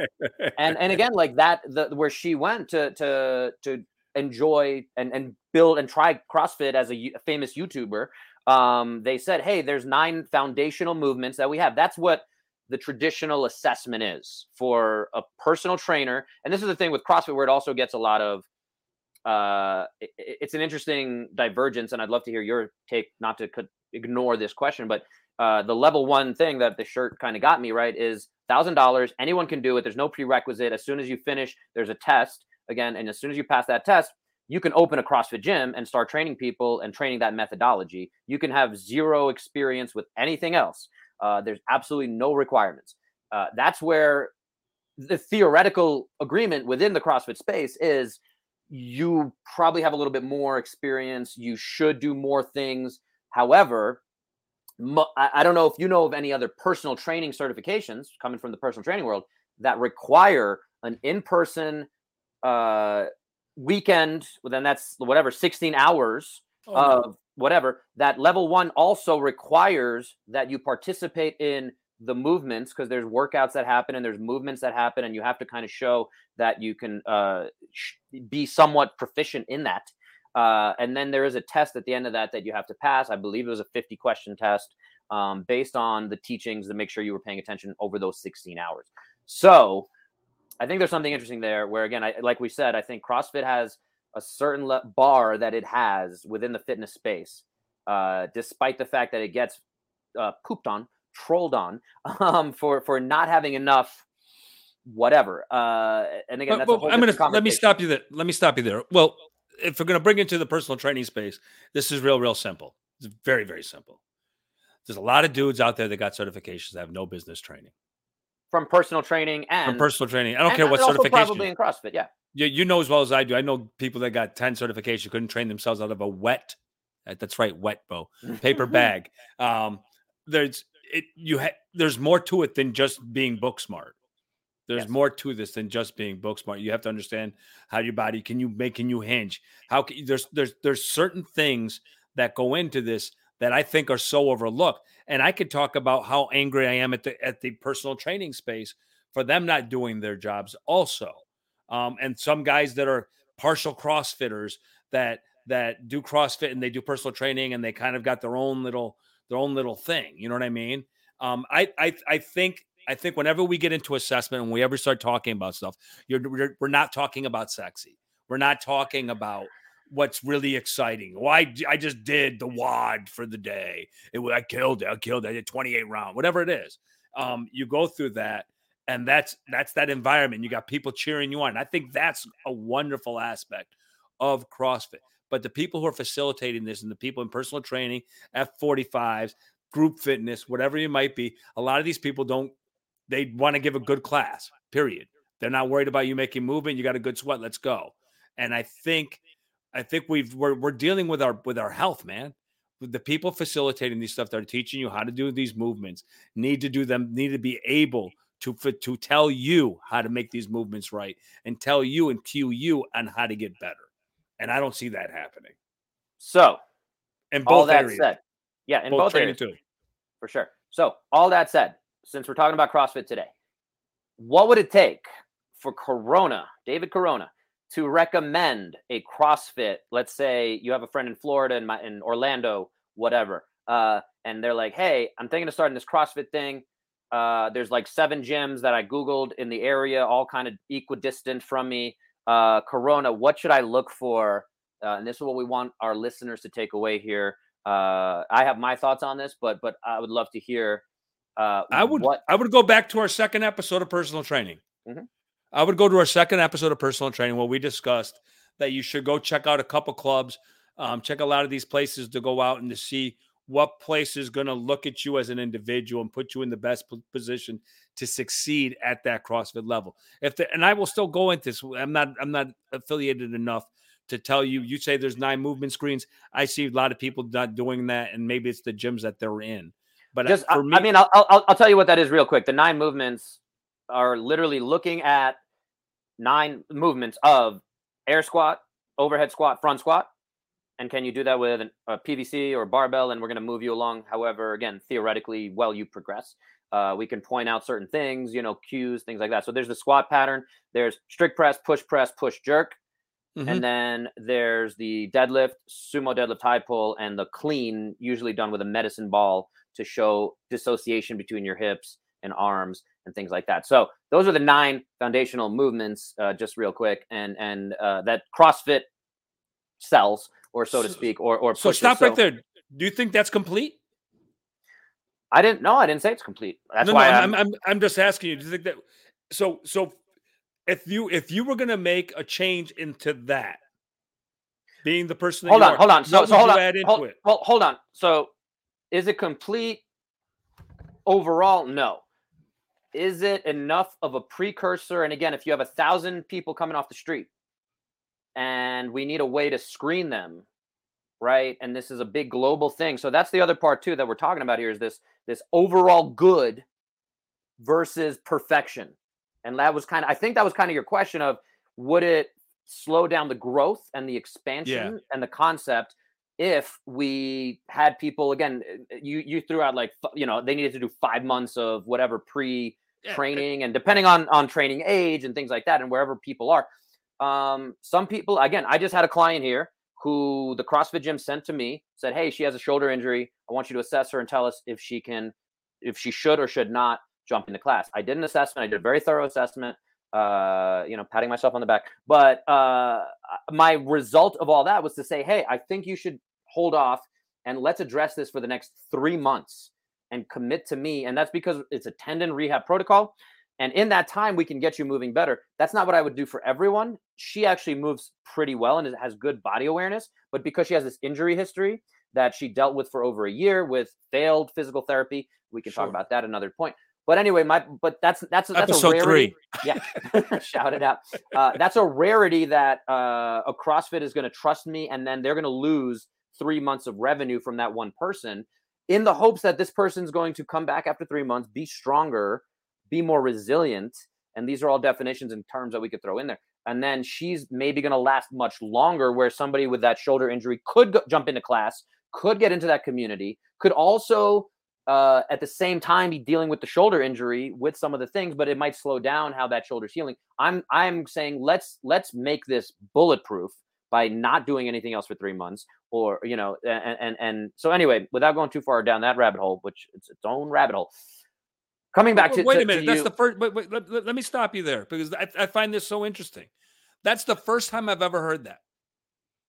And and again, like that, the where she went to to to enjoy and and build and try CrossFit as a, a famous YouTuber. Um, they said, hey, there's nine foundational movements that we have. That's what the traditional assessment is for a personal trainer. And this is the thing with CrossFit where it also gets a lot of uh it, it's an interesting divergence and I'd love to hear your take not to ignore this question but uh, the level one thing that the shirt kind of got me right is thousand dollars. Anyone can do it. There's no prerequisite. As soon as you finish, there's a test again, and as soon as you pass that test, you can open a CrossFit gym and start training people and training that methodology. You can have zero experience with anything else. Uh, there's absolutely no requirements. Uh, that's where the theoretical agreement within the CrossFit space is you probably have a little bit more experience. You should do more things. However, I don't know if you know of any other personal training certifications coming from the personal training world that require an in-person uh, weekend. Well, then that's whatever 16 hours oh, of no. whatever. That level one also requires that you participate in the movements because there's workouts that happen and there's movements that happen, and you have to kind of show that you can uh, be somewhat proficient in that. Uh, and then there is a test at the end of that that you have to pass. I believe it was a 50 question test um, based on the teachings to make sure you were paying attention over those 16 hours. So I think there's something interesting there where again, I like we said, I think CrossFit has a certain le- bar that it has within the fitness space, uh, despite the fact that it gets uh, pooped on, trolled on, um, for for not having enough whatever. Uh, and again, well, I'm gonna let me stop you there. Let me stop you there. Well, if we're gonna bring it into the personal training space, this is real, real simple. It's very, very simple. There's a lot of dudes out there that got certifications that have no business training from personal training and from personal training. I don't and, care what certification. Probably in CrossFit, yeah. You, you know as well as I do. I know people that got ten certifications couldn't train themselves out of a wet. That's right, wet bow paper bag. Um, there's it. You ha- there's more to it than just being book smart. There's yes. more to this than just being book smart. You have to understand how your body can you make can you hinge. How can there's there's there's certain things that go into this that I think are so overlooked. And I could talk about how angry I am at the at the personal training space for them not doing their jobs also. Um, and some guys that are partial crossfitters that that do CrossFit and they do personal training and they kind of got their own little their own little thing. You know what I mean? Um, I I I think I think whenever we get into assessment and we ever start talking about stuff, you're, we're, we're not talking about sexy. We're not talking about what's really exciting. Why I just did the WOD for the day. It I killed it. I killed it. I did 28 round, whatever it is. Um, you go through that, and that's that's that environment. You got people cheering you on. I think that's a wonderful aspect of CrossFit. But the people who are facilitating this and the people in personal training, F45s, group fitness, whatever you might be, a lot of these people don't they want to give a good class, period. They're not worried about you making movement. You got a good sweat. Let's go. And I think I think we've we're, we're dealing with our with our health, man. The people facilitating these stuff that are teaching you how to do these movements need to do them, need to be able to to tell you how to make these movements right and tell you and cue you on how to get better. And I don't see that happening. So, and both all that areas, said, yeah, in both, both areas, too. for sure. So, all that said, since we're talking about CrossFit today, what would it take for Corona, David Corona, to recommend a CrossFit, let's say you have a friend in Florida and in, in Orlando, whatever, uh, and they're like, "Hey, I'm thinking of starting this CrossFit thing. Uh, there's like seven gyms that I googled in the area, all kind of equidistant from me. Uh, Corona, what should I look for?" Uh, and this is what we want our listeners to take away here. Uh, I have my thoughts on this, but but I would love to hear. Uh, I would what... I would go back to our second episode of personal training. Mm-hmm. I would go to our second episode of personal training where we discussed that you should go check out a couple clubs, um, check a lot of these places to go out and to see what place is going to look at you as an individual and put you in the best position to succeed at that CrossFit level. If the, and I will still go into this. I'm not I'm not affiliated enough to tell you. You say there's nine movement screens. I see a lot of people not doing that, and maybe it's the gyms that they're in. But just for me, I mean, I'll, I'll I'll tell you what that is real quick. The nine movements are literally looking at nine movements of air squat, overhead squat, front squat. And can you do that with a PVC or barbell? And we're going to move you along, however, again, theoretically, well, you progress. Uh, we can point out certain things, you know, cues, things like that. So there's the squat pattern. There's strict press, push press, push jerk. Mm-hmm. And then there's the deadlift, sumo deadlift, high pull, and the clean, usually done with a medicine ball to show dissociation between your hips and arms and things like that. So those are the nine foundational movements, uh, just real quick, and and uh, that CrossFit sells, or so to speak, or or so stop so, right there. Do you think that's complete? I didn't. know. I didn't say it's complete. That's no, why no, I'm, I'm, I'm I'm just asking you. Do you think that? So so if you if you were going to make a change into that, being the person, hold on, are, hold on. So, so hold on, hold, well, hold on. So is it complete overall? No is it enough of a precursor? And again, if you have a thousand people coming off the street and we need a way to screen them, right? And this is a big global thing. So that's the other part too that we're talking about here is this this overall good versus perfection. And that was kind of I think that was kind of your question of would it slow down the growth and the expansion yeah. and the concept if we had people again you you threw out like you know they needed to do five months of whatever pre training and depending on on training age and things like that and wherever people are um some people again i just had a client here who the crossfit gym sent to me said hey she has a shoulder injury i want you to assess her and tell us if she can if she should or should not jump into class i did an assessment i did a very thorough assessment uh, you know, patting myself on the back. But uh, my result of all that was to say, hey, I think you should hold off and let's address this for the next three months and commit to me. And that's because it's a tendon rehab protocol. And in that time, we can get you moving better. That's not what I would do for everyone. She actually moves pretty well and has good body awareness. But because she has this injury history that she dealt with for over a year with failed physical therapy, we can sure. talk about that another point. But anyway, my but that's that's that's Episode a rarity. Three. Yeah, shout it out. Uh, that's a rarity that uh, a CrossFit is going to trust me, and then they're going to lose three months of revenue from that one person, in the hopes that this person's going to come back after three months, be stronger, be more resilient, and these are all definitions and terms that we could throw in there. And then she's maybe going to last much longer, where somebody with that shoulder injury could go, jump into class, could get into that community, could also uh, at the same time be dealing with the shoulder injury with some of the things, but it might slow down how that shoulder's healing. I'm I'm saying let's let's make this bulletproof by not doing anything else for three months, or you know, and and and so anyway, without going too far down that rabbit hole, which it's its own rabbit hole. Coming back to wait to, a minute, that's you, the first. Wait, wait, let, let, let me stop you there because I, I find this so interesting. That's the first time I've ever heard that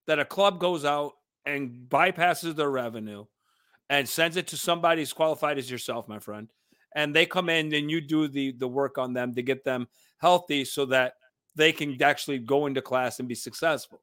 that a club goes out and bypasses their revenue and sends it to somebody as qualified as yourself, my friend. And they come in and you do the the work on them to get them healthy so that they can actually go into class and be successful.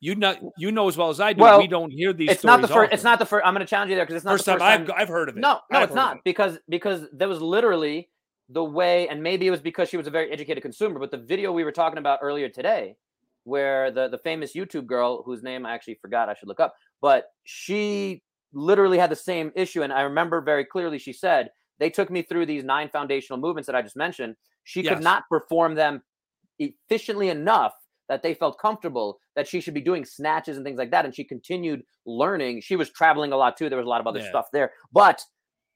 You know, you know as well as I do. Well, we don't hear these. it's not the first. It's not the first. I'm going to challenge you there because it's not first the first time. I've, I've heard of it. No, no, I've it's not because because there was literally the way, and maybe it was because she was a very educated consumer. But the video we were talking about earlier today, where the the famous YouTube girl whose name I actually forgot, I should look up, but she literally had the same issue, and I remember very clearly. She said they took me through these nine foundational movements that I just mentioned. She Yes. could not perform them efficiently enough that they felt comfortable that she should be doing snatches and things like that. And she continued learning. She was traveling a lot too. There was a lot of other Yeah. stuff there. But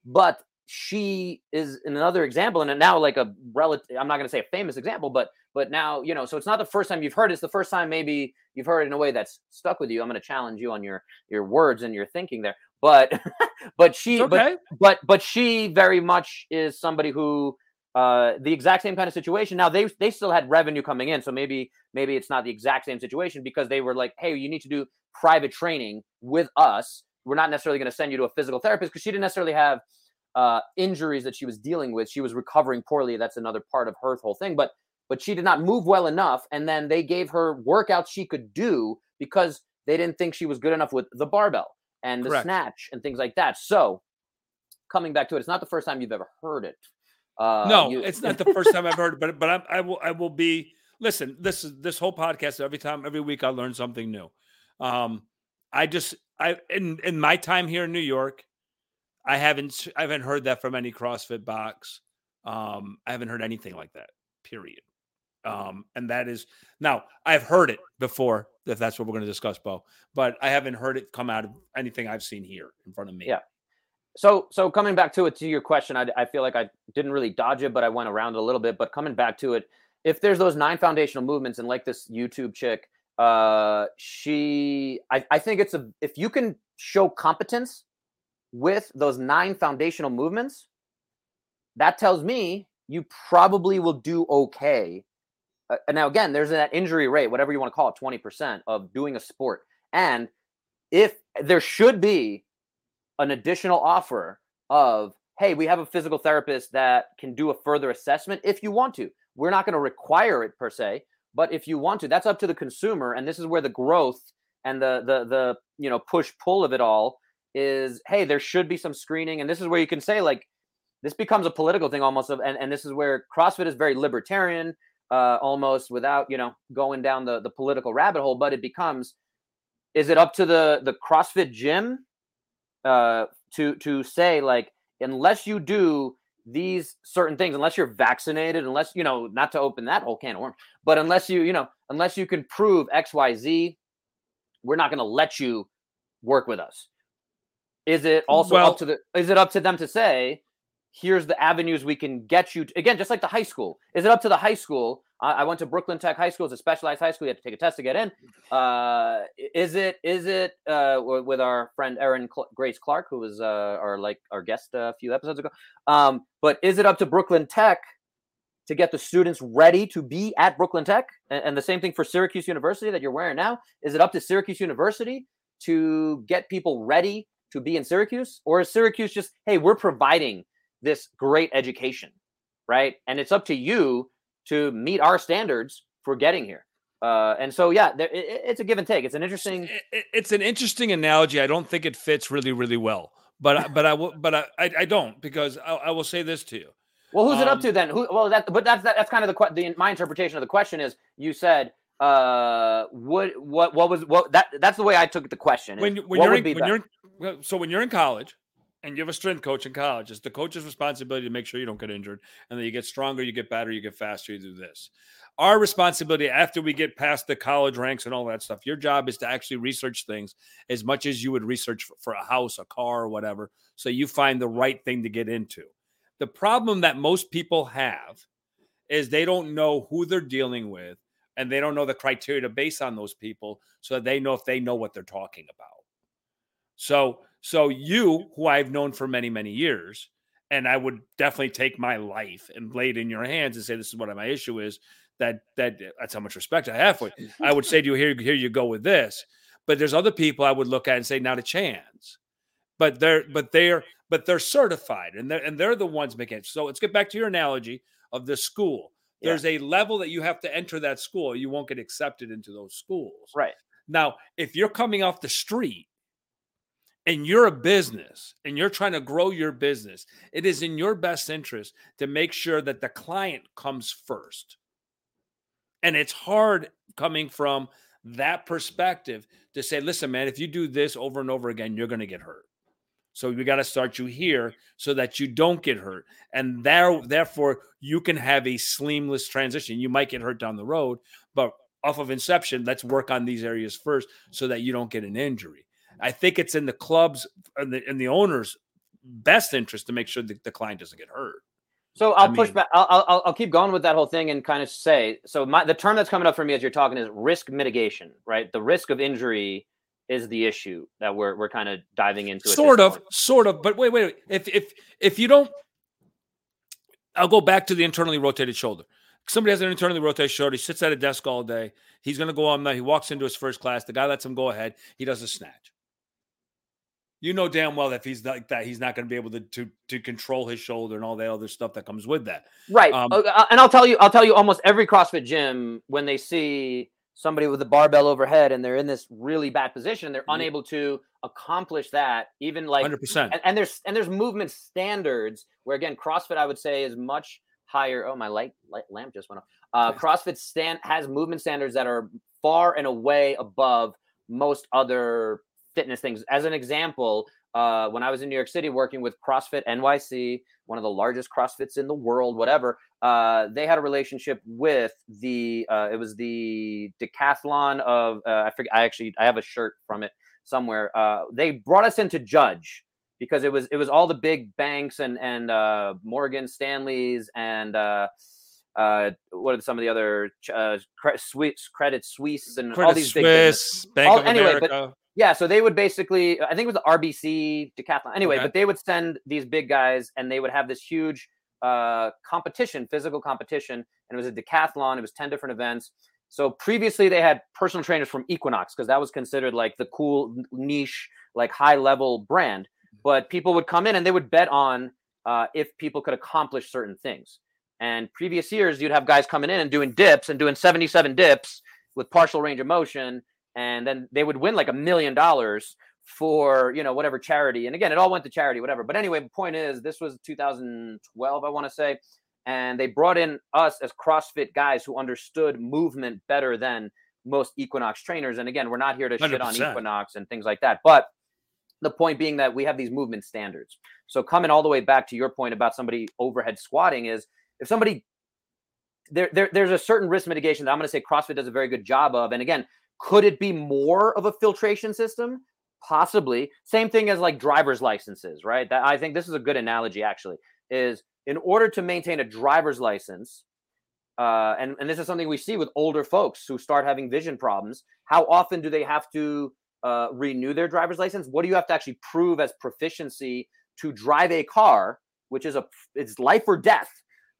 but she is another example and now like a relative i'm not going to say a famous example but but now you know so it's not the first time you've heard it, it's the first time maybe you've heard it in a way that's stuck with you. I'm going to challenge you on your your words and your thinking there. But but she It's but but but she very much is somebody who uh the exact same kind of situation. Now they they still had revenue coming in so maybe maybe it's not the exact same situation because they were like hey you need to do private training with us. We're not necessarily going to send you to a physical therapist because she didn't necessarily have uh injuries that she was dealing with. She was recovering poorly. That's another part of her whole thing but but she did not move well enough and then they gave her workouts she could do because they didn't think she was good enough with the barbell and the Correct. snatch and things like that. So coming back to it it's not the first time you've ever heard it uh, no, you- it's not the first time I've heard it, but but I, I will I will be listen. This is this whole podcast. Every time, every week, I learn something new. Um, I just I in in my time here in New York, I haven't I haven't heard that from any CrossFit box. Um, I haven't heard anything like that. Period. Um, and that is now I've heard it before. If that's what we're going to discuss, Bo, but I haven't heard it come out of anything I've seen here in front of me. Yeah. So so coming back to it to your question I, I feel like i didn't really dodge it but i went around a little bit. But coming back to it if there's those nine foundational movements and like this youtube chick uh she i, I think it's a if you can show competence with those nine foundational movements that tells me you probably will do okay. Uh, and now again there's that injury rate whatever you want to call it 20% of doing a sport. And if there should be an additional offer of hey we have a physical therapist that can do a further assessment if you want to. We're not going to require it per se but if you want to that's up to the consumer and this is where the growth and the the the you know push pull of it all is hey there should be some screening and this is where you can say like this becomes a political thing almost of and, and this is where crossfit is very libertarian uh almost without you know going down the the political rabbit hole but it becomes is it up to the the crossfit gym uh to to say like unless you do these certain things unless you're vaccinated unless you know not to open that whole can of worms but unless you you know unless you can prove xyz we're not going to let you work with us. Is it also Well- up to the is it up to them to say here's the avenues we can get you to, again just like the high school is it up to the high school I, I went to brooklyn tech high school it's a specialized high school you have to take a test to get in uh is it is it uh with our friend erin Cl- grace clark who was uh our like our guest a few episodes ago um but is it up to brooklyn tech to get the students ready to be at Brooklyn Tech? And, and the same thing for Syracuse University that you're wearing now. Is it up to Syracuse University to get people ready to be in Syracuse? Or is Syracuse just, hey, we're providing this great education, right? And it's up to you to meet our standards for getting here. Uh, and so, yeah, there, it, it's a give and take. It's an interesting. It, it's an interesting analogy. I don't think it fits really, really well. But but I will. But I, I don't because I, I will say this to you. Well, who's um, it up to um, then? Who? Well, that but that's that, that's kind of the, the my interpretation of the question is you said uh what what what was what that that's the way I took the question. When, when you're in, when you're so when you're in college and you have a strength coach in college, it's the coach's responsibility to make sure you don't get injured and then you get stronger, you get better, you get faster, you do this. Our responsibility after we get past the college ranks and all that stuff, your job is to actually research things as much as you would research for, a house, a car, or whatever, so you find the right thing to get into. The problem that most people have is they don't know who they're dealing with and they don't know the criteria to base on those people so they know if they know what they're talking about. So, so you, who I've known for many, many years, and I would definitely take my life and lay it in your hands and say, this is what my issue is. That that uh, that's how much respect I have for you. I would say to you, here, here you go with this. But there's other people I would look at and say, not a chance. But they're mm-hmm. but they're but they're certified and they're and they're the ones making it. So let's get back to your analogy of the school. Yeah. There's a level that you have to enter that school. You won't get accepted into those schools. Right. Now, if you're coming off the street and you're a business and you're trying to grow your business, it is in your best interest to make sure that the client comes first. And it's hard coming from that perspective to say, listen, man, if you do this over and over again, you're going to get hurt. So we got to start you here so that you don't get hurt. And there, therefore, you can have a seamless transition. You might get hurt down the road, but off of inception, let's work on these areas first so that you don't get an injury. I think it's in the club's and the, in the owner's best interest to make sure that the client doesn't get hurt. So I'll I push back. I'll, I'll, I'll keep going with that whole thing and kind of say so. My the term that's coming up for me as you're talking is risk mitigation, right? The risk of injury is the issue that we're we're kind of diving into. Sort of, point. sort of. But wait, wait. If if if you don't, I'll go back to the internally rotated shoulder. Somebody has an internally rotated shoulder. He sits at a desk all day. He's going to go on. He walks into his first class. The guy lets him go ahead. He does a snatch. You know damn well that if he's like that, he's not going to be able to, to to control his shoulder and all that other stuff that comes with that. Right. Um, uh, and I'll tell you, I'll tell you, almost every CrossFit gym when they see somebody with a barbell overhead and they're in this really bad position they're mm-hmm. unable to accomplish that even like 100% and, and, there's and there's movement standards where again crossfit i would say is much higher oh my light, light lamp just went off uh, crossfit stand has movement standards that are far and away above most other fitness things as an example uh, when I was in New York City working with CrossFit NYC, one of the largest CrossFits in the world, whatever, uh, they had a relationship with the, uh, it was the decathlon of, uh, I forget, I actually, I have a shirt from it somewhere. Uh, they brought us in to judge because it was, it was all the big banks and, and uh, Morgan Stanley's and, uh, what are some of the other uh, Swiss, Credit Suisse and Credit all these Swiss, big Bank all, of anyway, America. Yeah, so they would basically, I think it was the RBC decathlon. Anyway, okay. but they would send these big guys, and they would have this huge uh, competition, physical competition, and it was a decathlon. It was ten different events. So previously, they had personal trainers from Equinox because that was considered like the cool niche, like high level brand. But people would come in and they would bet on uh, if people could accomplish certain things. And previous years, you'd have guys coming in and doing dips and doing 77 dips with partial range of motion and then they would win like a million dollars for you know whatever charity. And again it all went to charity whatever. But anyway the point is this was 2012 i want to say and they brought in us as crossfit guys who understood movement better than most equinox trainers. And again we're not here to 100%. shit on equinox and things like that. But the point being that we have these movement standards. So coming all the way back to your point about somebody overhead squatting is if somebody there, there there's a certain risk mitigation that i'm going to say crossfit does a very good job of. And again could it be more of a filtration system? Possibly. Same thing as like driver's licenses, right? That I think this is a good analogy actually. Is in order to maintain a driver's license, uh, and, and this is something we see with older folks who start having vision problems. How often do they have to uh, renew their driver's license? What do you have to actually prove as proficiency to drive a car, which is a it's life or death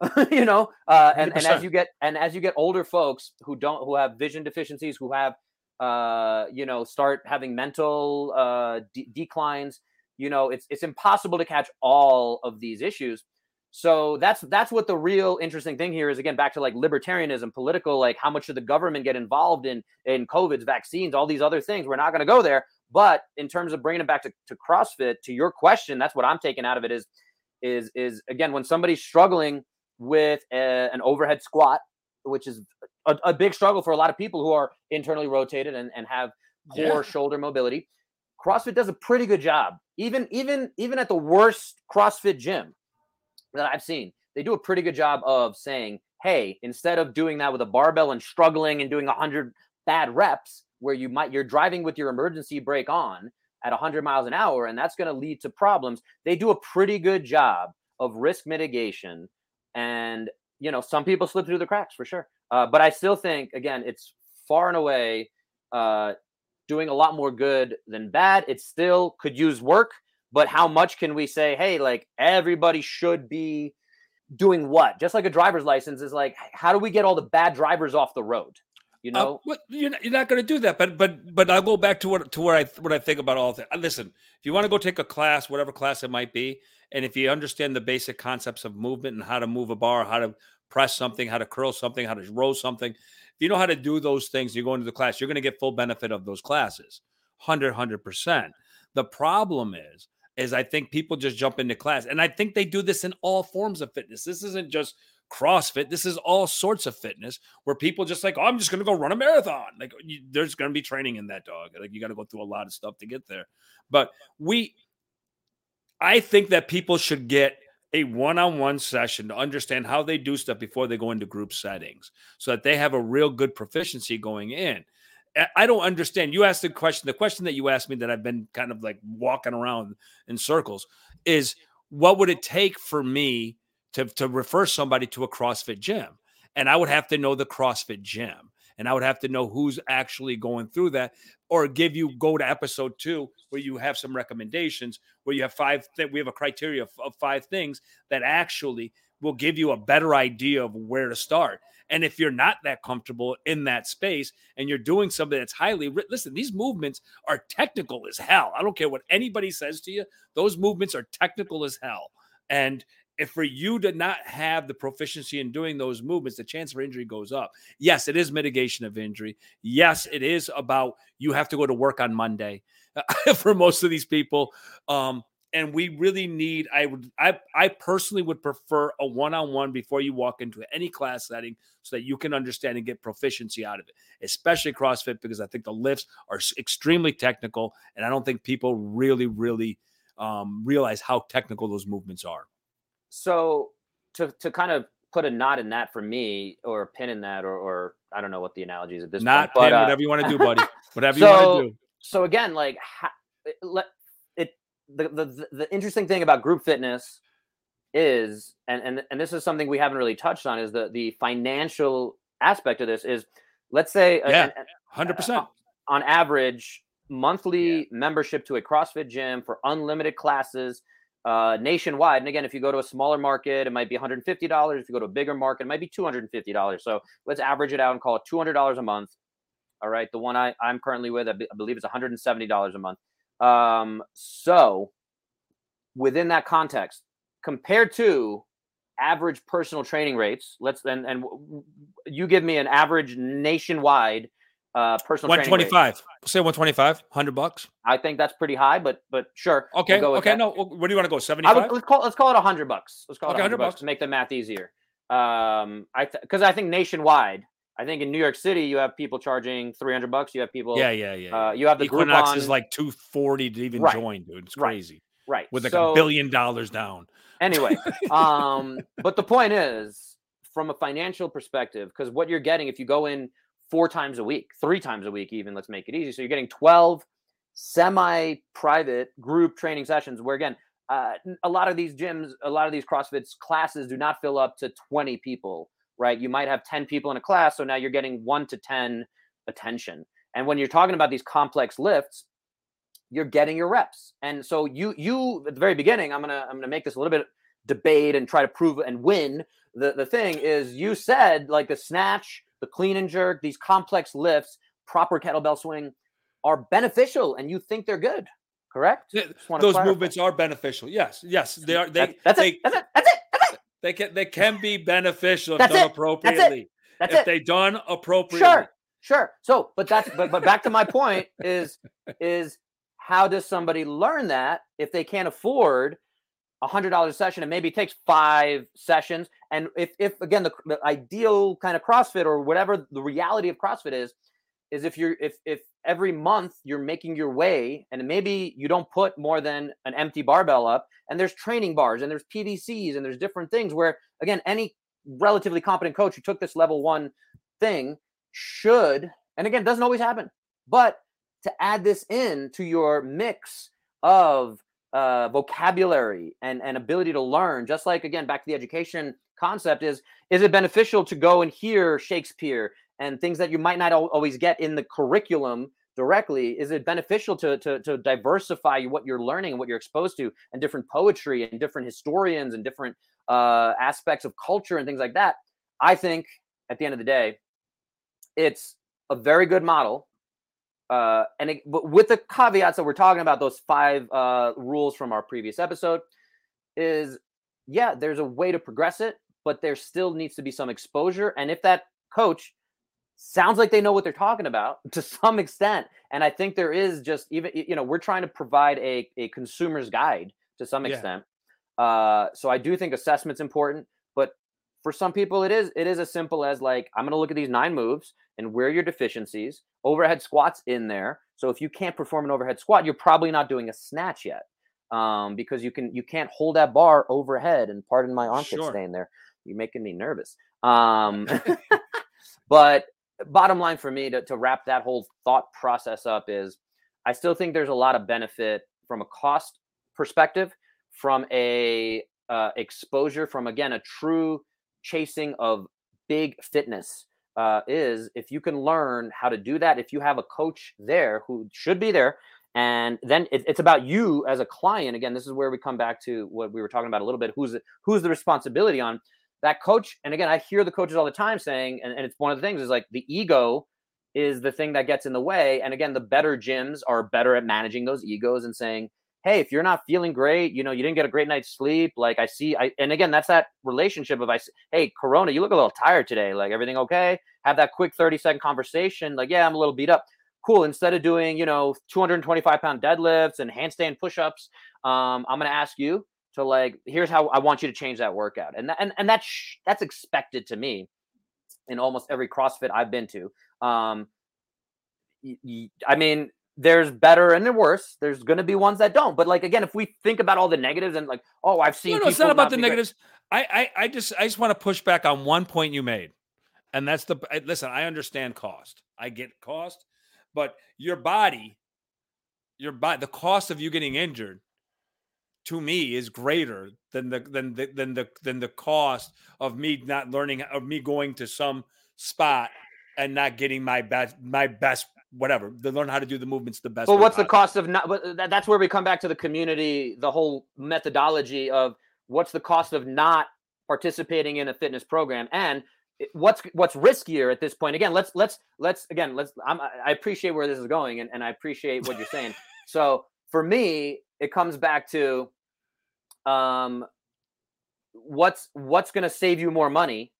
you know, uh, and, and as you get and as you get older folks who don't who have vision deficiencies, who have uh, you know, start having mental uh, de- declines, you know, it's it's impossible to catch all of these issues. So that's that's what the real interesting thing here is. Again, back to like libertarianism, political, like how much should the government get involved in in COVID's vaccines, all these other things. We're not going to go there. But in terms of bringing it back to, to CrossFit, to your question, that's what I'm taking out of it is is is again when somebody's struggling with a, an overhead squat, which is a, a, big struggle for a lot of people who are internally rotated and, and have poor yeah. shoulder mobility. CrossFit does a pretty good job. Even even even at the worst CrossFit gym that I've seen, they do a pretty good job of saying, "Hey, instead of doing that with a barbell and struggling and doing 100 bad reps where you might you're driving with your emergency brake on at 100 miles an hour and that's going to lead to problems." They do a pretty good job of risk mitigation and you know some people slip through the cracks for sure uh, but i still think again it's far and away uh, doing a lot more good than bad. It still could use work but how much can we say hey like everybody should be doing what? Just like a driver's license is like how do we get all the bad drivers off the road? You uh, know? uh, you're not, you're not going to do that but but but i'll go back to what to where i what i think about all that listen if you want to go take a class whatever class it might be and if you understand the basic concepts of movement and how to move a bar, how to press something, how to curl something, how to row something, if you know how to do those things, you go into the class, you're going to get full benefit of those classes. 100, 100%. The problem is, is I think people just jump into class. And I think they do this in all forms of fitness. This isn't just CrossFit. This is all sorts of fitness where people just like, oh, I'm just going to go run a marathon. Like, you, there's going to be training in that dog. Like, you got to go through a lot of stuff to get there. But we, I think that people should get a one-on-one session to understand how they do stuff before they go into group settings so that they have a real good proficiency going in. I don't understand. You asked the question, the question that you asked me that I've been kind of like walking around in circles is what would it take for me to, to refer somebody to a CrossFit gym? And I would have to know the CrossFit gym and I would have to know who's actually going through that or give you go to episode two where you have some recommendations where you have five that we have a criteria of, of five things that actually will give you a better idea of where to start. And if you're not that comfortable in that space and you're doing something that's highly listen, these movements are technical as hell. I don't care what anybody says to you, those movements are technical as hell. And for you to not have the proficiency in doing those movements, the chance for injury goes up. Yes, it is mitigation of injury. Yes, it is about you have to go to work on Monday for most of these people. Um, and we really need i would i i personally would prefer a one-on-one before you walk into any class setting so that you can understand and get proficiency out of it especially crossfit because i think the lifts are extremely technical and i don't think people really really um, realize how technical those movements are so to to kind of put a knot in that for me, or a pin in that, or or I don't know what the analogy is at this Not point. Pin, uh, whatever you want to do, buddy. Whatever so, you want to do. So again, like it, it the, the the interesting thing about group fitness is, and and and this is something we haven't really touched on, is the the financial aspect of this. Is let's say yeah, hundred percent on average monthly yeah. membership to a CrossFit gym for unlimited classes uh, nationwide. And again, if you go to a smaller market, it might be $150. If you go to a bigger market, it might be $250. So let's average it out and call it $200 a month. All right. The one I, I'm currently with, I, be, I believe it's $170 a month. Um, so within that context, compared to average personal training rates, let's and and you give me an average nationwide uh, personal 125. Say 125, 100 bucks. I think that's pretty high, but but sure. Okay. We'll okay. No. Where do you want to go? 75. let's call let's call it 100 bucks. Let's call okay, it 100 bucks to make the math easier. Um, I because th- I think nationwide, I think in New York City you have people charging 300 bucks. You have people. Yeah, yeah, yeah. Uh, you have the Equinox Groupon. is like 240 to even right. join, dude. It's crazy. Right. right. With like so, a billion dollars down. Anyway, um, but the point is, from a financial perspective, because what you're getting if you go in four times a week, three times a week, even. Let's make it easy. So you're getting 12 semi private group training sessions where, again, uh, a lot of these gyms, a lot of these CrossFit's classes do not fill up to 20 people, right? You might have 10 people in a class. So now you're getting one to 10 attention. And when you're talking about these complex lifts, you're getting your reps. And so you, you at the very beginning, I'm gonna, I'm gonna make this a little bit debate and try to prove and win the the thing is, you said like the snatch, the clean and jerk, these complex lifts, proper kettlebell swing are beneficial, and you think they're good. Correct. Yeah, those clarify. movements are beneficial. Yes, yes, they are. They, that's, that's they, it. That's it. That's it. That's it. They can they can be beneficial if that's done it. appropriately. That's it. That's if it. they done appropriately. Sure, sure. So, but that's but but back to my point is is how does somebody learn that if they can't afford a hundred dollars a session and maybe it takes five sessions. And if if again the, the ideal kind of CrossFit or whatever the reality of CrossFit is is if you're if if every month you're making your way and maybe you don't put more than an empty barbell up and there's training bars and there's PVCs and there's different things where again any relatively competent coach who took this level 1 thing should and again doesn't always happen but to add this in to your mix of uh, vocabulary and, and ability to learn just like again back to the education concept is is it beneficial to go and hear shakespeare and things that you might not always get in the curriculum directly? Is it beneficial to, to to diversify what you're learning and what you're exposed to and different poetry and different historians and different uh, aspects of culture and things like that? I think at the end of the day it's a very good model uh, and it, with the caveats that we're talking about, those five uh, rules from our previous episode, is yeah, there's a way to progress it, but there still needs to be some exposure. And if that coach sounds like they know what they're talking about to some extent, and I think there is just even you know we're trying to provide a a consumer's guide to some extent. Yeah. Uh, so I do think assessment's important, but for some people it is it is as simple as like I'm going to look at these nine moves and where your deficiencies overhead squats in there. So if you can't perform an overhead squat, you're probably not doing a snatch yet. Um, because you can you can't hold that bar overhead. And pardon my armpit sure. stain there. You're making me nervous. Um, but bottom line for me to, to wrap that whole thought process up is I still think there's a lot of benefit from a cost perspective, from a uh, exposure, from again a true chasing of big fitness uh, is if you can learn how to do that, if you have a coach there who should be there, and then it, it's about you as a client. Again, this is where we come back to what we were talking about a little bit. Who's who's the responsibility on that coach? And again, I hear the coaches all the time saying, and, and it's one of the things is like the ego is the thing that gets in the way. And again, the better gyms are better at managing those egos and saying, hey, if you're not feeling great, you know, you didn't get a great night's sleep. Like I see, I and again, that's that relationship of I, say, hey, Corona, you look a little tired today. Like everything okay? Have that quick 30 second conversation. Like, yeah, I'm a little beat up. Cool. Instead of doing, you know, 225 pound deadlifts and handstand push-ups, um, I'm gonna ask you to like, here's how I want you to change that workout. And that, and, and that's that's expected to me in almost every CrossFit I've been to. Um, I mean, there's better and there's worse. There's going to be ones that don't. But like again, if we think about all the negatives and like, oh, I've seen. No, no it's not about not the negatives. I, I I just I just want to push back on one point you made, and that's the listen. I understand cost. I get cost, but your body, your body, the cost of you getting injured, to me, is greater than the than the than the than the cost of me not learning of me going to some spot and not getting my best my best whatever they learn how to do the movements the best but what's the cost of not but that's where we come back to the community the whole methodology of what's the cost of not participating in a fitness program? And what's what's riskier at this point? Again let's let's let's again let's I'm, i appreciate where this is going and, and i appreciate what you're saying. So for me it comes back to um what's what's going to save you more money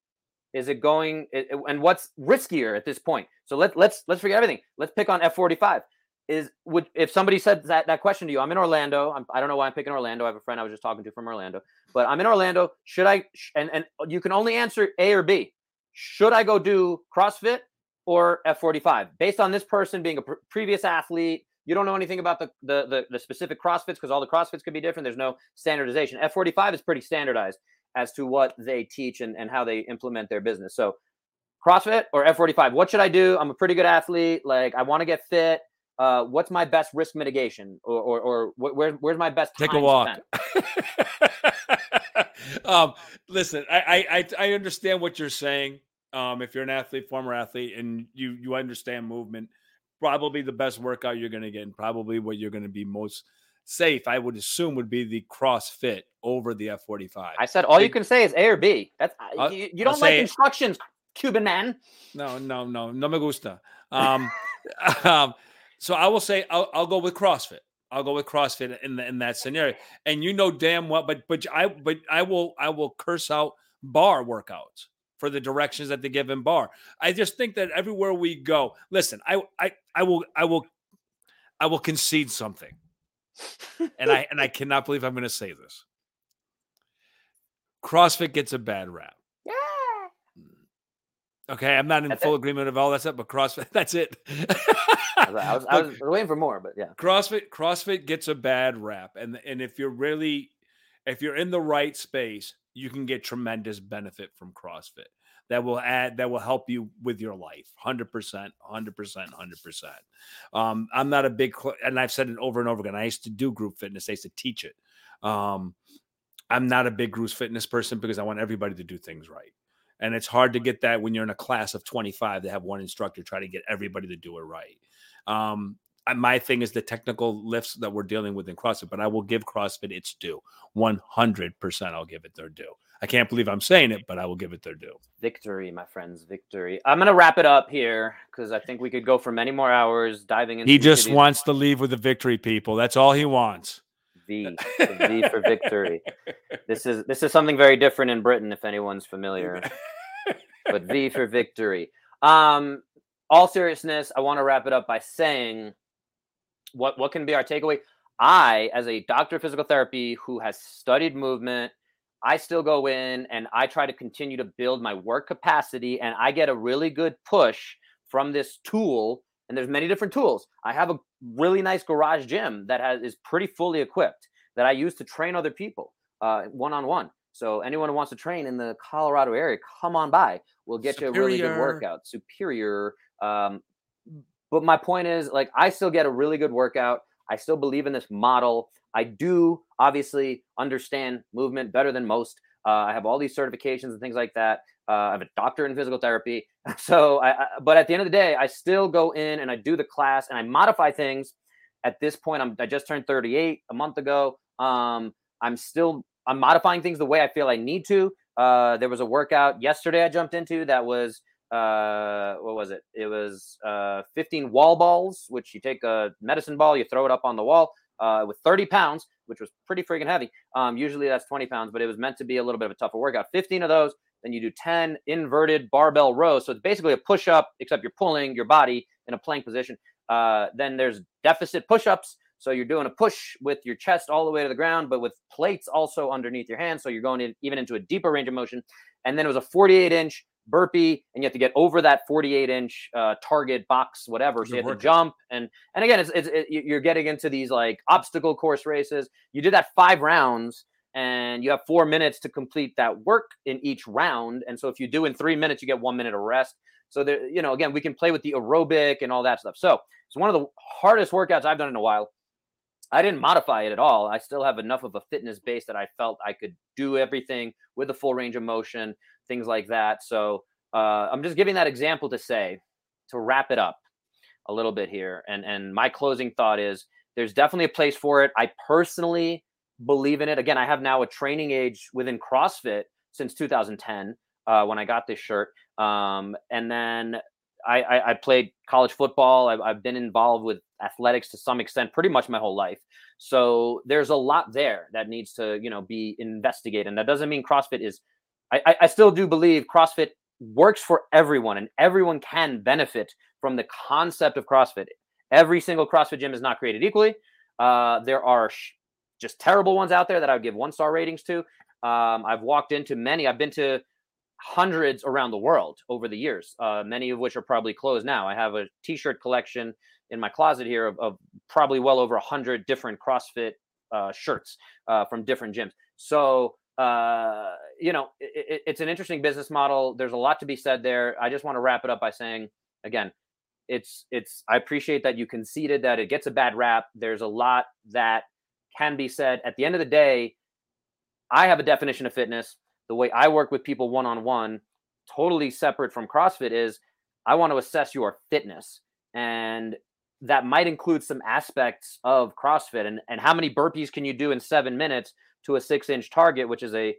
is it going and what's riskier at this point? So let let's let's forget everything. Let's pick on F45. Is would if somebody said that that question to you, I'm in Orlando. I'm, I don't know why I'm picking Orlando. I have a friend I was just talking to from Orlando, but I'm in Orlando. Should I and and you can only answer A or B. Should I go do CrossFit or F45? Based on this person being a pr- previous athlete, you don't know anything about the the the, the specific CrossFits because all the CrossFits could be different. There's no standardization. F45 is pretty standardized as to what they teach and, and how they implement their business. So, CrossFit or F45, what should I do? I'm a pretty good athlete. Like, I want to get fit. Uh, what's my best risk mitigation or, or, or where, where's my best take a walk um, listen I, I i understand what you're saying um, if you're an athlete former athlete and you you understand movement probably the best workout you're going to get and probably what you're going to be most safe i would assume would be the crossfit over the F forty five. I said all you can say is A or B. That's I'll- you, you don't I'll like instructions, Cuban man. No, no, no, no me gusta. Um, um, so I will say I'll, I'll go with CrossFit. I'll go with CrossFit in the, in that scenario. And you know damn well, but but I but I will I will curse out barre workouts for the directions that they give in barre. I just think that everywhere we go, listen, I I I will I will I will concede something. And I and I cannot believe I'm going to say this. CrossFit gets a bad rap. Yeah. Okay, I'm not in That's full it? agreement of all that stuff, but CrossFit, that's it. I was, I was, I was waiting for more, but yeah. CrossFit CrossFit gets a bad rap, and and if you're really if you're in the right space, you can get tremendous benefit from CrossFit. That will add that will help you with your life, hundred percent, hundred percent, hundred percent. Um, I'm not a big, and I've said it over and over again. I used to do group fitness. I used to teach it. Um, I'm not a big group fitness person because I want everybody to do things right. And it's hard to get that when you're in a class of 25 to have one instructor try to get everybody to do it right. Um, my thing is the technical lifts that we're dealing with in CrossFit, but I will give CrossFit its due. 100% I'll give it their due. I can't believe I'm saying it, but I will give it their due. Victory, my friends, victory. I'm gonna wrap it up here because I think we could go for many more hours diving into. He just wants to leave with a victory, people. That's all he wants. V, V for victory. This is this is something very different in Britain, if anyone's familiar. but V for victory. Um, all seriousness, I want to wrap it up by saying what what can be our takeaway. I, as a doctor of physical therapy who has studied movement, I still go in and I try to continue to build my work capacity, and I get a really good push from this tool. And there's many different tools. I have a really nice garage gym that has is pretty fully equipped that I use to train other people one on one. So anyone who wants to train in the Colorado area, come on by. We'll get you a really good workout. Superior. Um, but my point is, like, I still get a really good workout. I still believe in this model. I do obviously understand movement better than most. Uh, I have all these certifications and things like that. Uh, I have a doctor in physical therapy. So, I, I, but at the end of the day, I still go in and I do the class and I modify things. At this point, I'm I just turned 38 a month ago. Um, I'm still I'm modifying things the way I feel I need to. Uh, there was a workout yesterday I jumped into that was uh, what was it? It was uh, 15 wall balls, which you take a medicine ball, you throw it up on the wall uh, with 30 pounds, which was pretty freaking heavy. Um, usually that's 20 pounds, but it was meant to be a little bit of a tougher workout. 15 of those, then you do 10 inverted barbell rows. So it's basically a push up, except you're pulling your body in a plank position. Uh, then there's deficit push ups. So you're doing a push with your chest all the way to the ground, but with plates also underneath your hands. So you're going in, even into a deeper range of motion. And then it was a 48 inch burpee, and you have to get over that 48 inch uh, target box, whatever. So Good you have workout. to jump, and and again, it's, it's it, you- you're getting into these like obstacle course races. You did that five rounds, and you have four minutes to complete that work in each round. And so if you do in three minutes, you get one minute of rest. So there, you know, again, we can play with the aerobic and all that stuff. So it's one of the hardest workouts I've done in a while. I didn't modify it at all. I still have enough of a fitness base that I felt I could do everything with a full range of motion, things like that. So uh, I'm just giving that example to say, to wrap it up a little bit here. And and my closing thought is there's definitely a place for it. I personally believe in it. Again, I have now a training age within CrossFit since 2010 uh, when I got this shirt. Um, and then I, I, I played college football. I've, I've been involved with athletics to some extent, pretty much my whole life. So there's a lot there that needs to, you know, be investigated. And that doesn't mean CrossFit is. I, I- still do believe CrossFit works for everyone, and everyone can benefit from the concept of CrossFit. Every single CrossFit gym is not created equally. Uh, there are sh- just terrible ones out there that I would give one star ratings to. Um, I've walked into many. I've been to hundreds around the world over the years, uh, many of which are probably closed now. I have a T-shirt collection in my closet here of, of probably well over a hundred different CrossFit uh, shirts uh, from different gyms. So uh, you know, it, it, it's an interesting business model. There's a lot to be said there. I just want to wrap it up by saying, again, it's it's. I appreciate that you conceded that it gets a bad rap. There's a lot that can be said. At the end of the day, I have a definition of fitness. The way I work with people one on one, totally separate from CrossFit, is I want to assess your fitness. And that might include some aspects of CrossFit and, and how many burpees can you do in seven minutes to a six inch target, which is a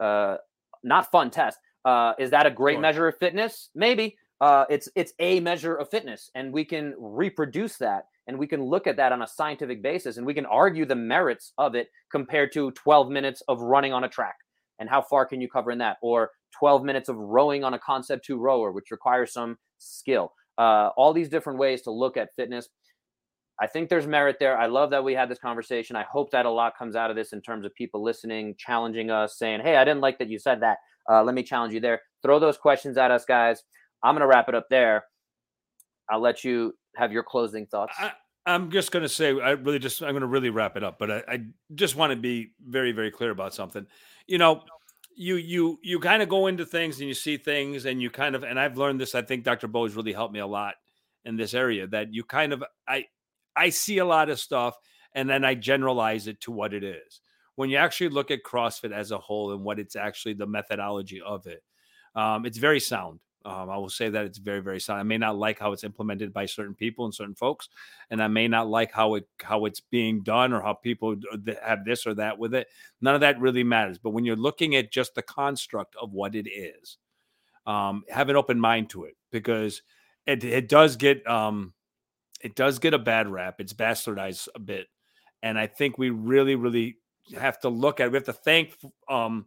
uh, not fun test. Uh, is that a great sure. measure of fitness? Maybe. Uh, it's it's a measure of fitness, and we can reproduce that, and we can look at that on a scientific basis, and we can argue the merits of it compared to 12 minutes of running on a track, and how far can you cover in that, or 12 minutes of rowing on a concept two rower, which requires some skill. Uh, all these different ways to look at fitness. I think there's merit there. I love that we had this conversation. I hope that a lot comes out of this in terms of people listening, challenging us, saying, "Hey, I didn't like that you said that. Uh, let me challenge you there." Throw those questions at us, guys. I'm gonna wrap it up there. I'll let you have your closing thoughts. I, am just gonna say, I really just, I'm gonna really wrap it up, but I, I just want to be very, very clear about something. You know, you you you kind of go into things and you see things, and you kind of, and I've learned this. I think Dr. Bo has really helped me a lot in this area. That you kind of, I I see a lot of stuff and then I generalize it to what it is. When you actually look at CrossFit as a whole and what it's actually the methodology of it, um, it's very sound. Um, I will say that it's very, very sound. I may not like how it's implemented by certain people and certain folks, and I may not like how it how it's being done or how people have this or that with it. None of that really matters. But when you're looking at just the construct of what it is, um, have an open mind to it because it it does get um, it does get a bad rap. It's bastardized a bit, and I think we really, really have to look at. It. We have to thank, um,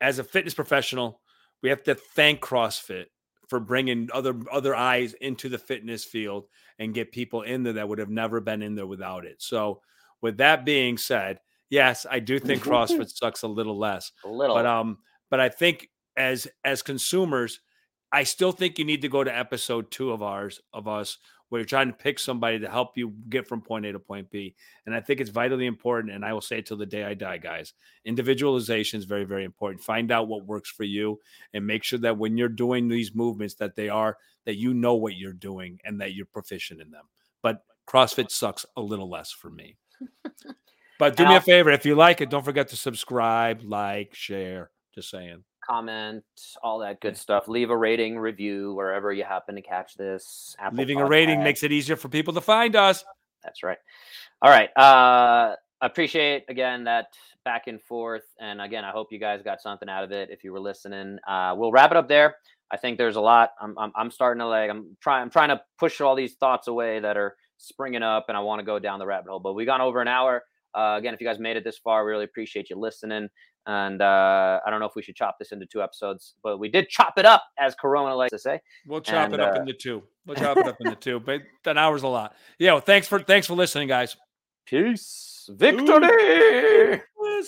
as a fitness professional, we have to thank CrossFit for bringing other other eyes into the fitness field and get people in there that would have never been in there without it. So, with that being said, yes, I do think CrossFit sucks a little less, a little, but um, but I think as as consumers, I still think you need to go to episode two of ours of us where you're trying to pick somebody to help you get from point A to point B. And I think it's vitally important. And I will say it till the day I die, guys. Individualization is very, very important. Find out what works for you and make sure that when you're doing these movements, that they are that you know what you're doing and that you're proficient in them. But CrossFit sucks a little less for me. but do me a favor. If you like it, don't forget to subscribe, like, share. Just saying comment, all that good stuff. Leave a rating, review wherever you happen to catch this. Apple Leaving Podcast. a rating makes it easier for people to find us. That's right. All right. Uh, appreciate again that back and forth, and again, I hope you guys got something out of it. If you were listening, uh, we'll wrap it up there. I think there's a lot. I'm, I'm, I'm starting to like. I'm trying. I'm trying to push all these thoughts away that are springing up, and I want to go down the rabbit hole. But we gone over an hour. Uh, again, if you guys made it this far, we really appreciate you listening. And uh, I don't know if we should chop this into two episodes, but we did chop it up, as Corona likes to say. We'll chop and, it up uh, into two. We'll chop it up into two. But an hour's a lot. Yeah. Well, thanks for thanks for listening, guys. Peace. Victory. Ooh.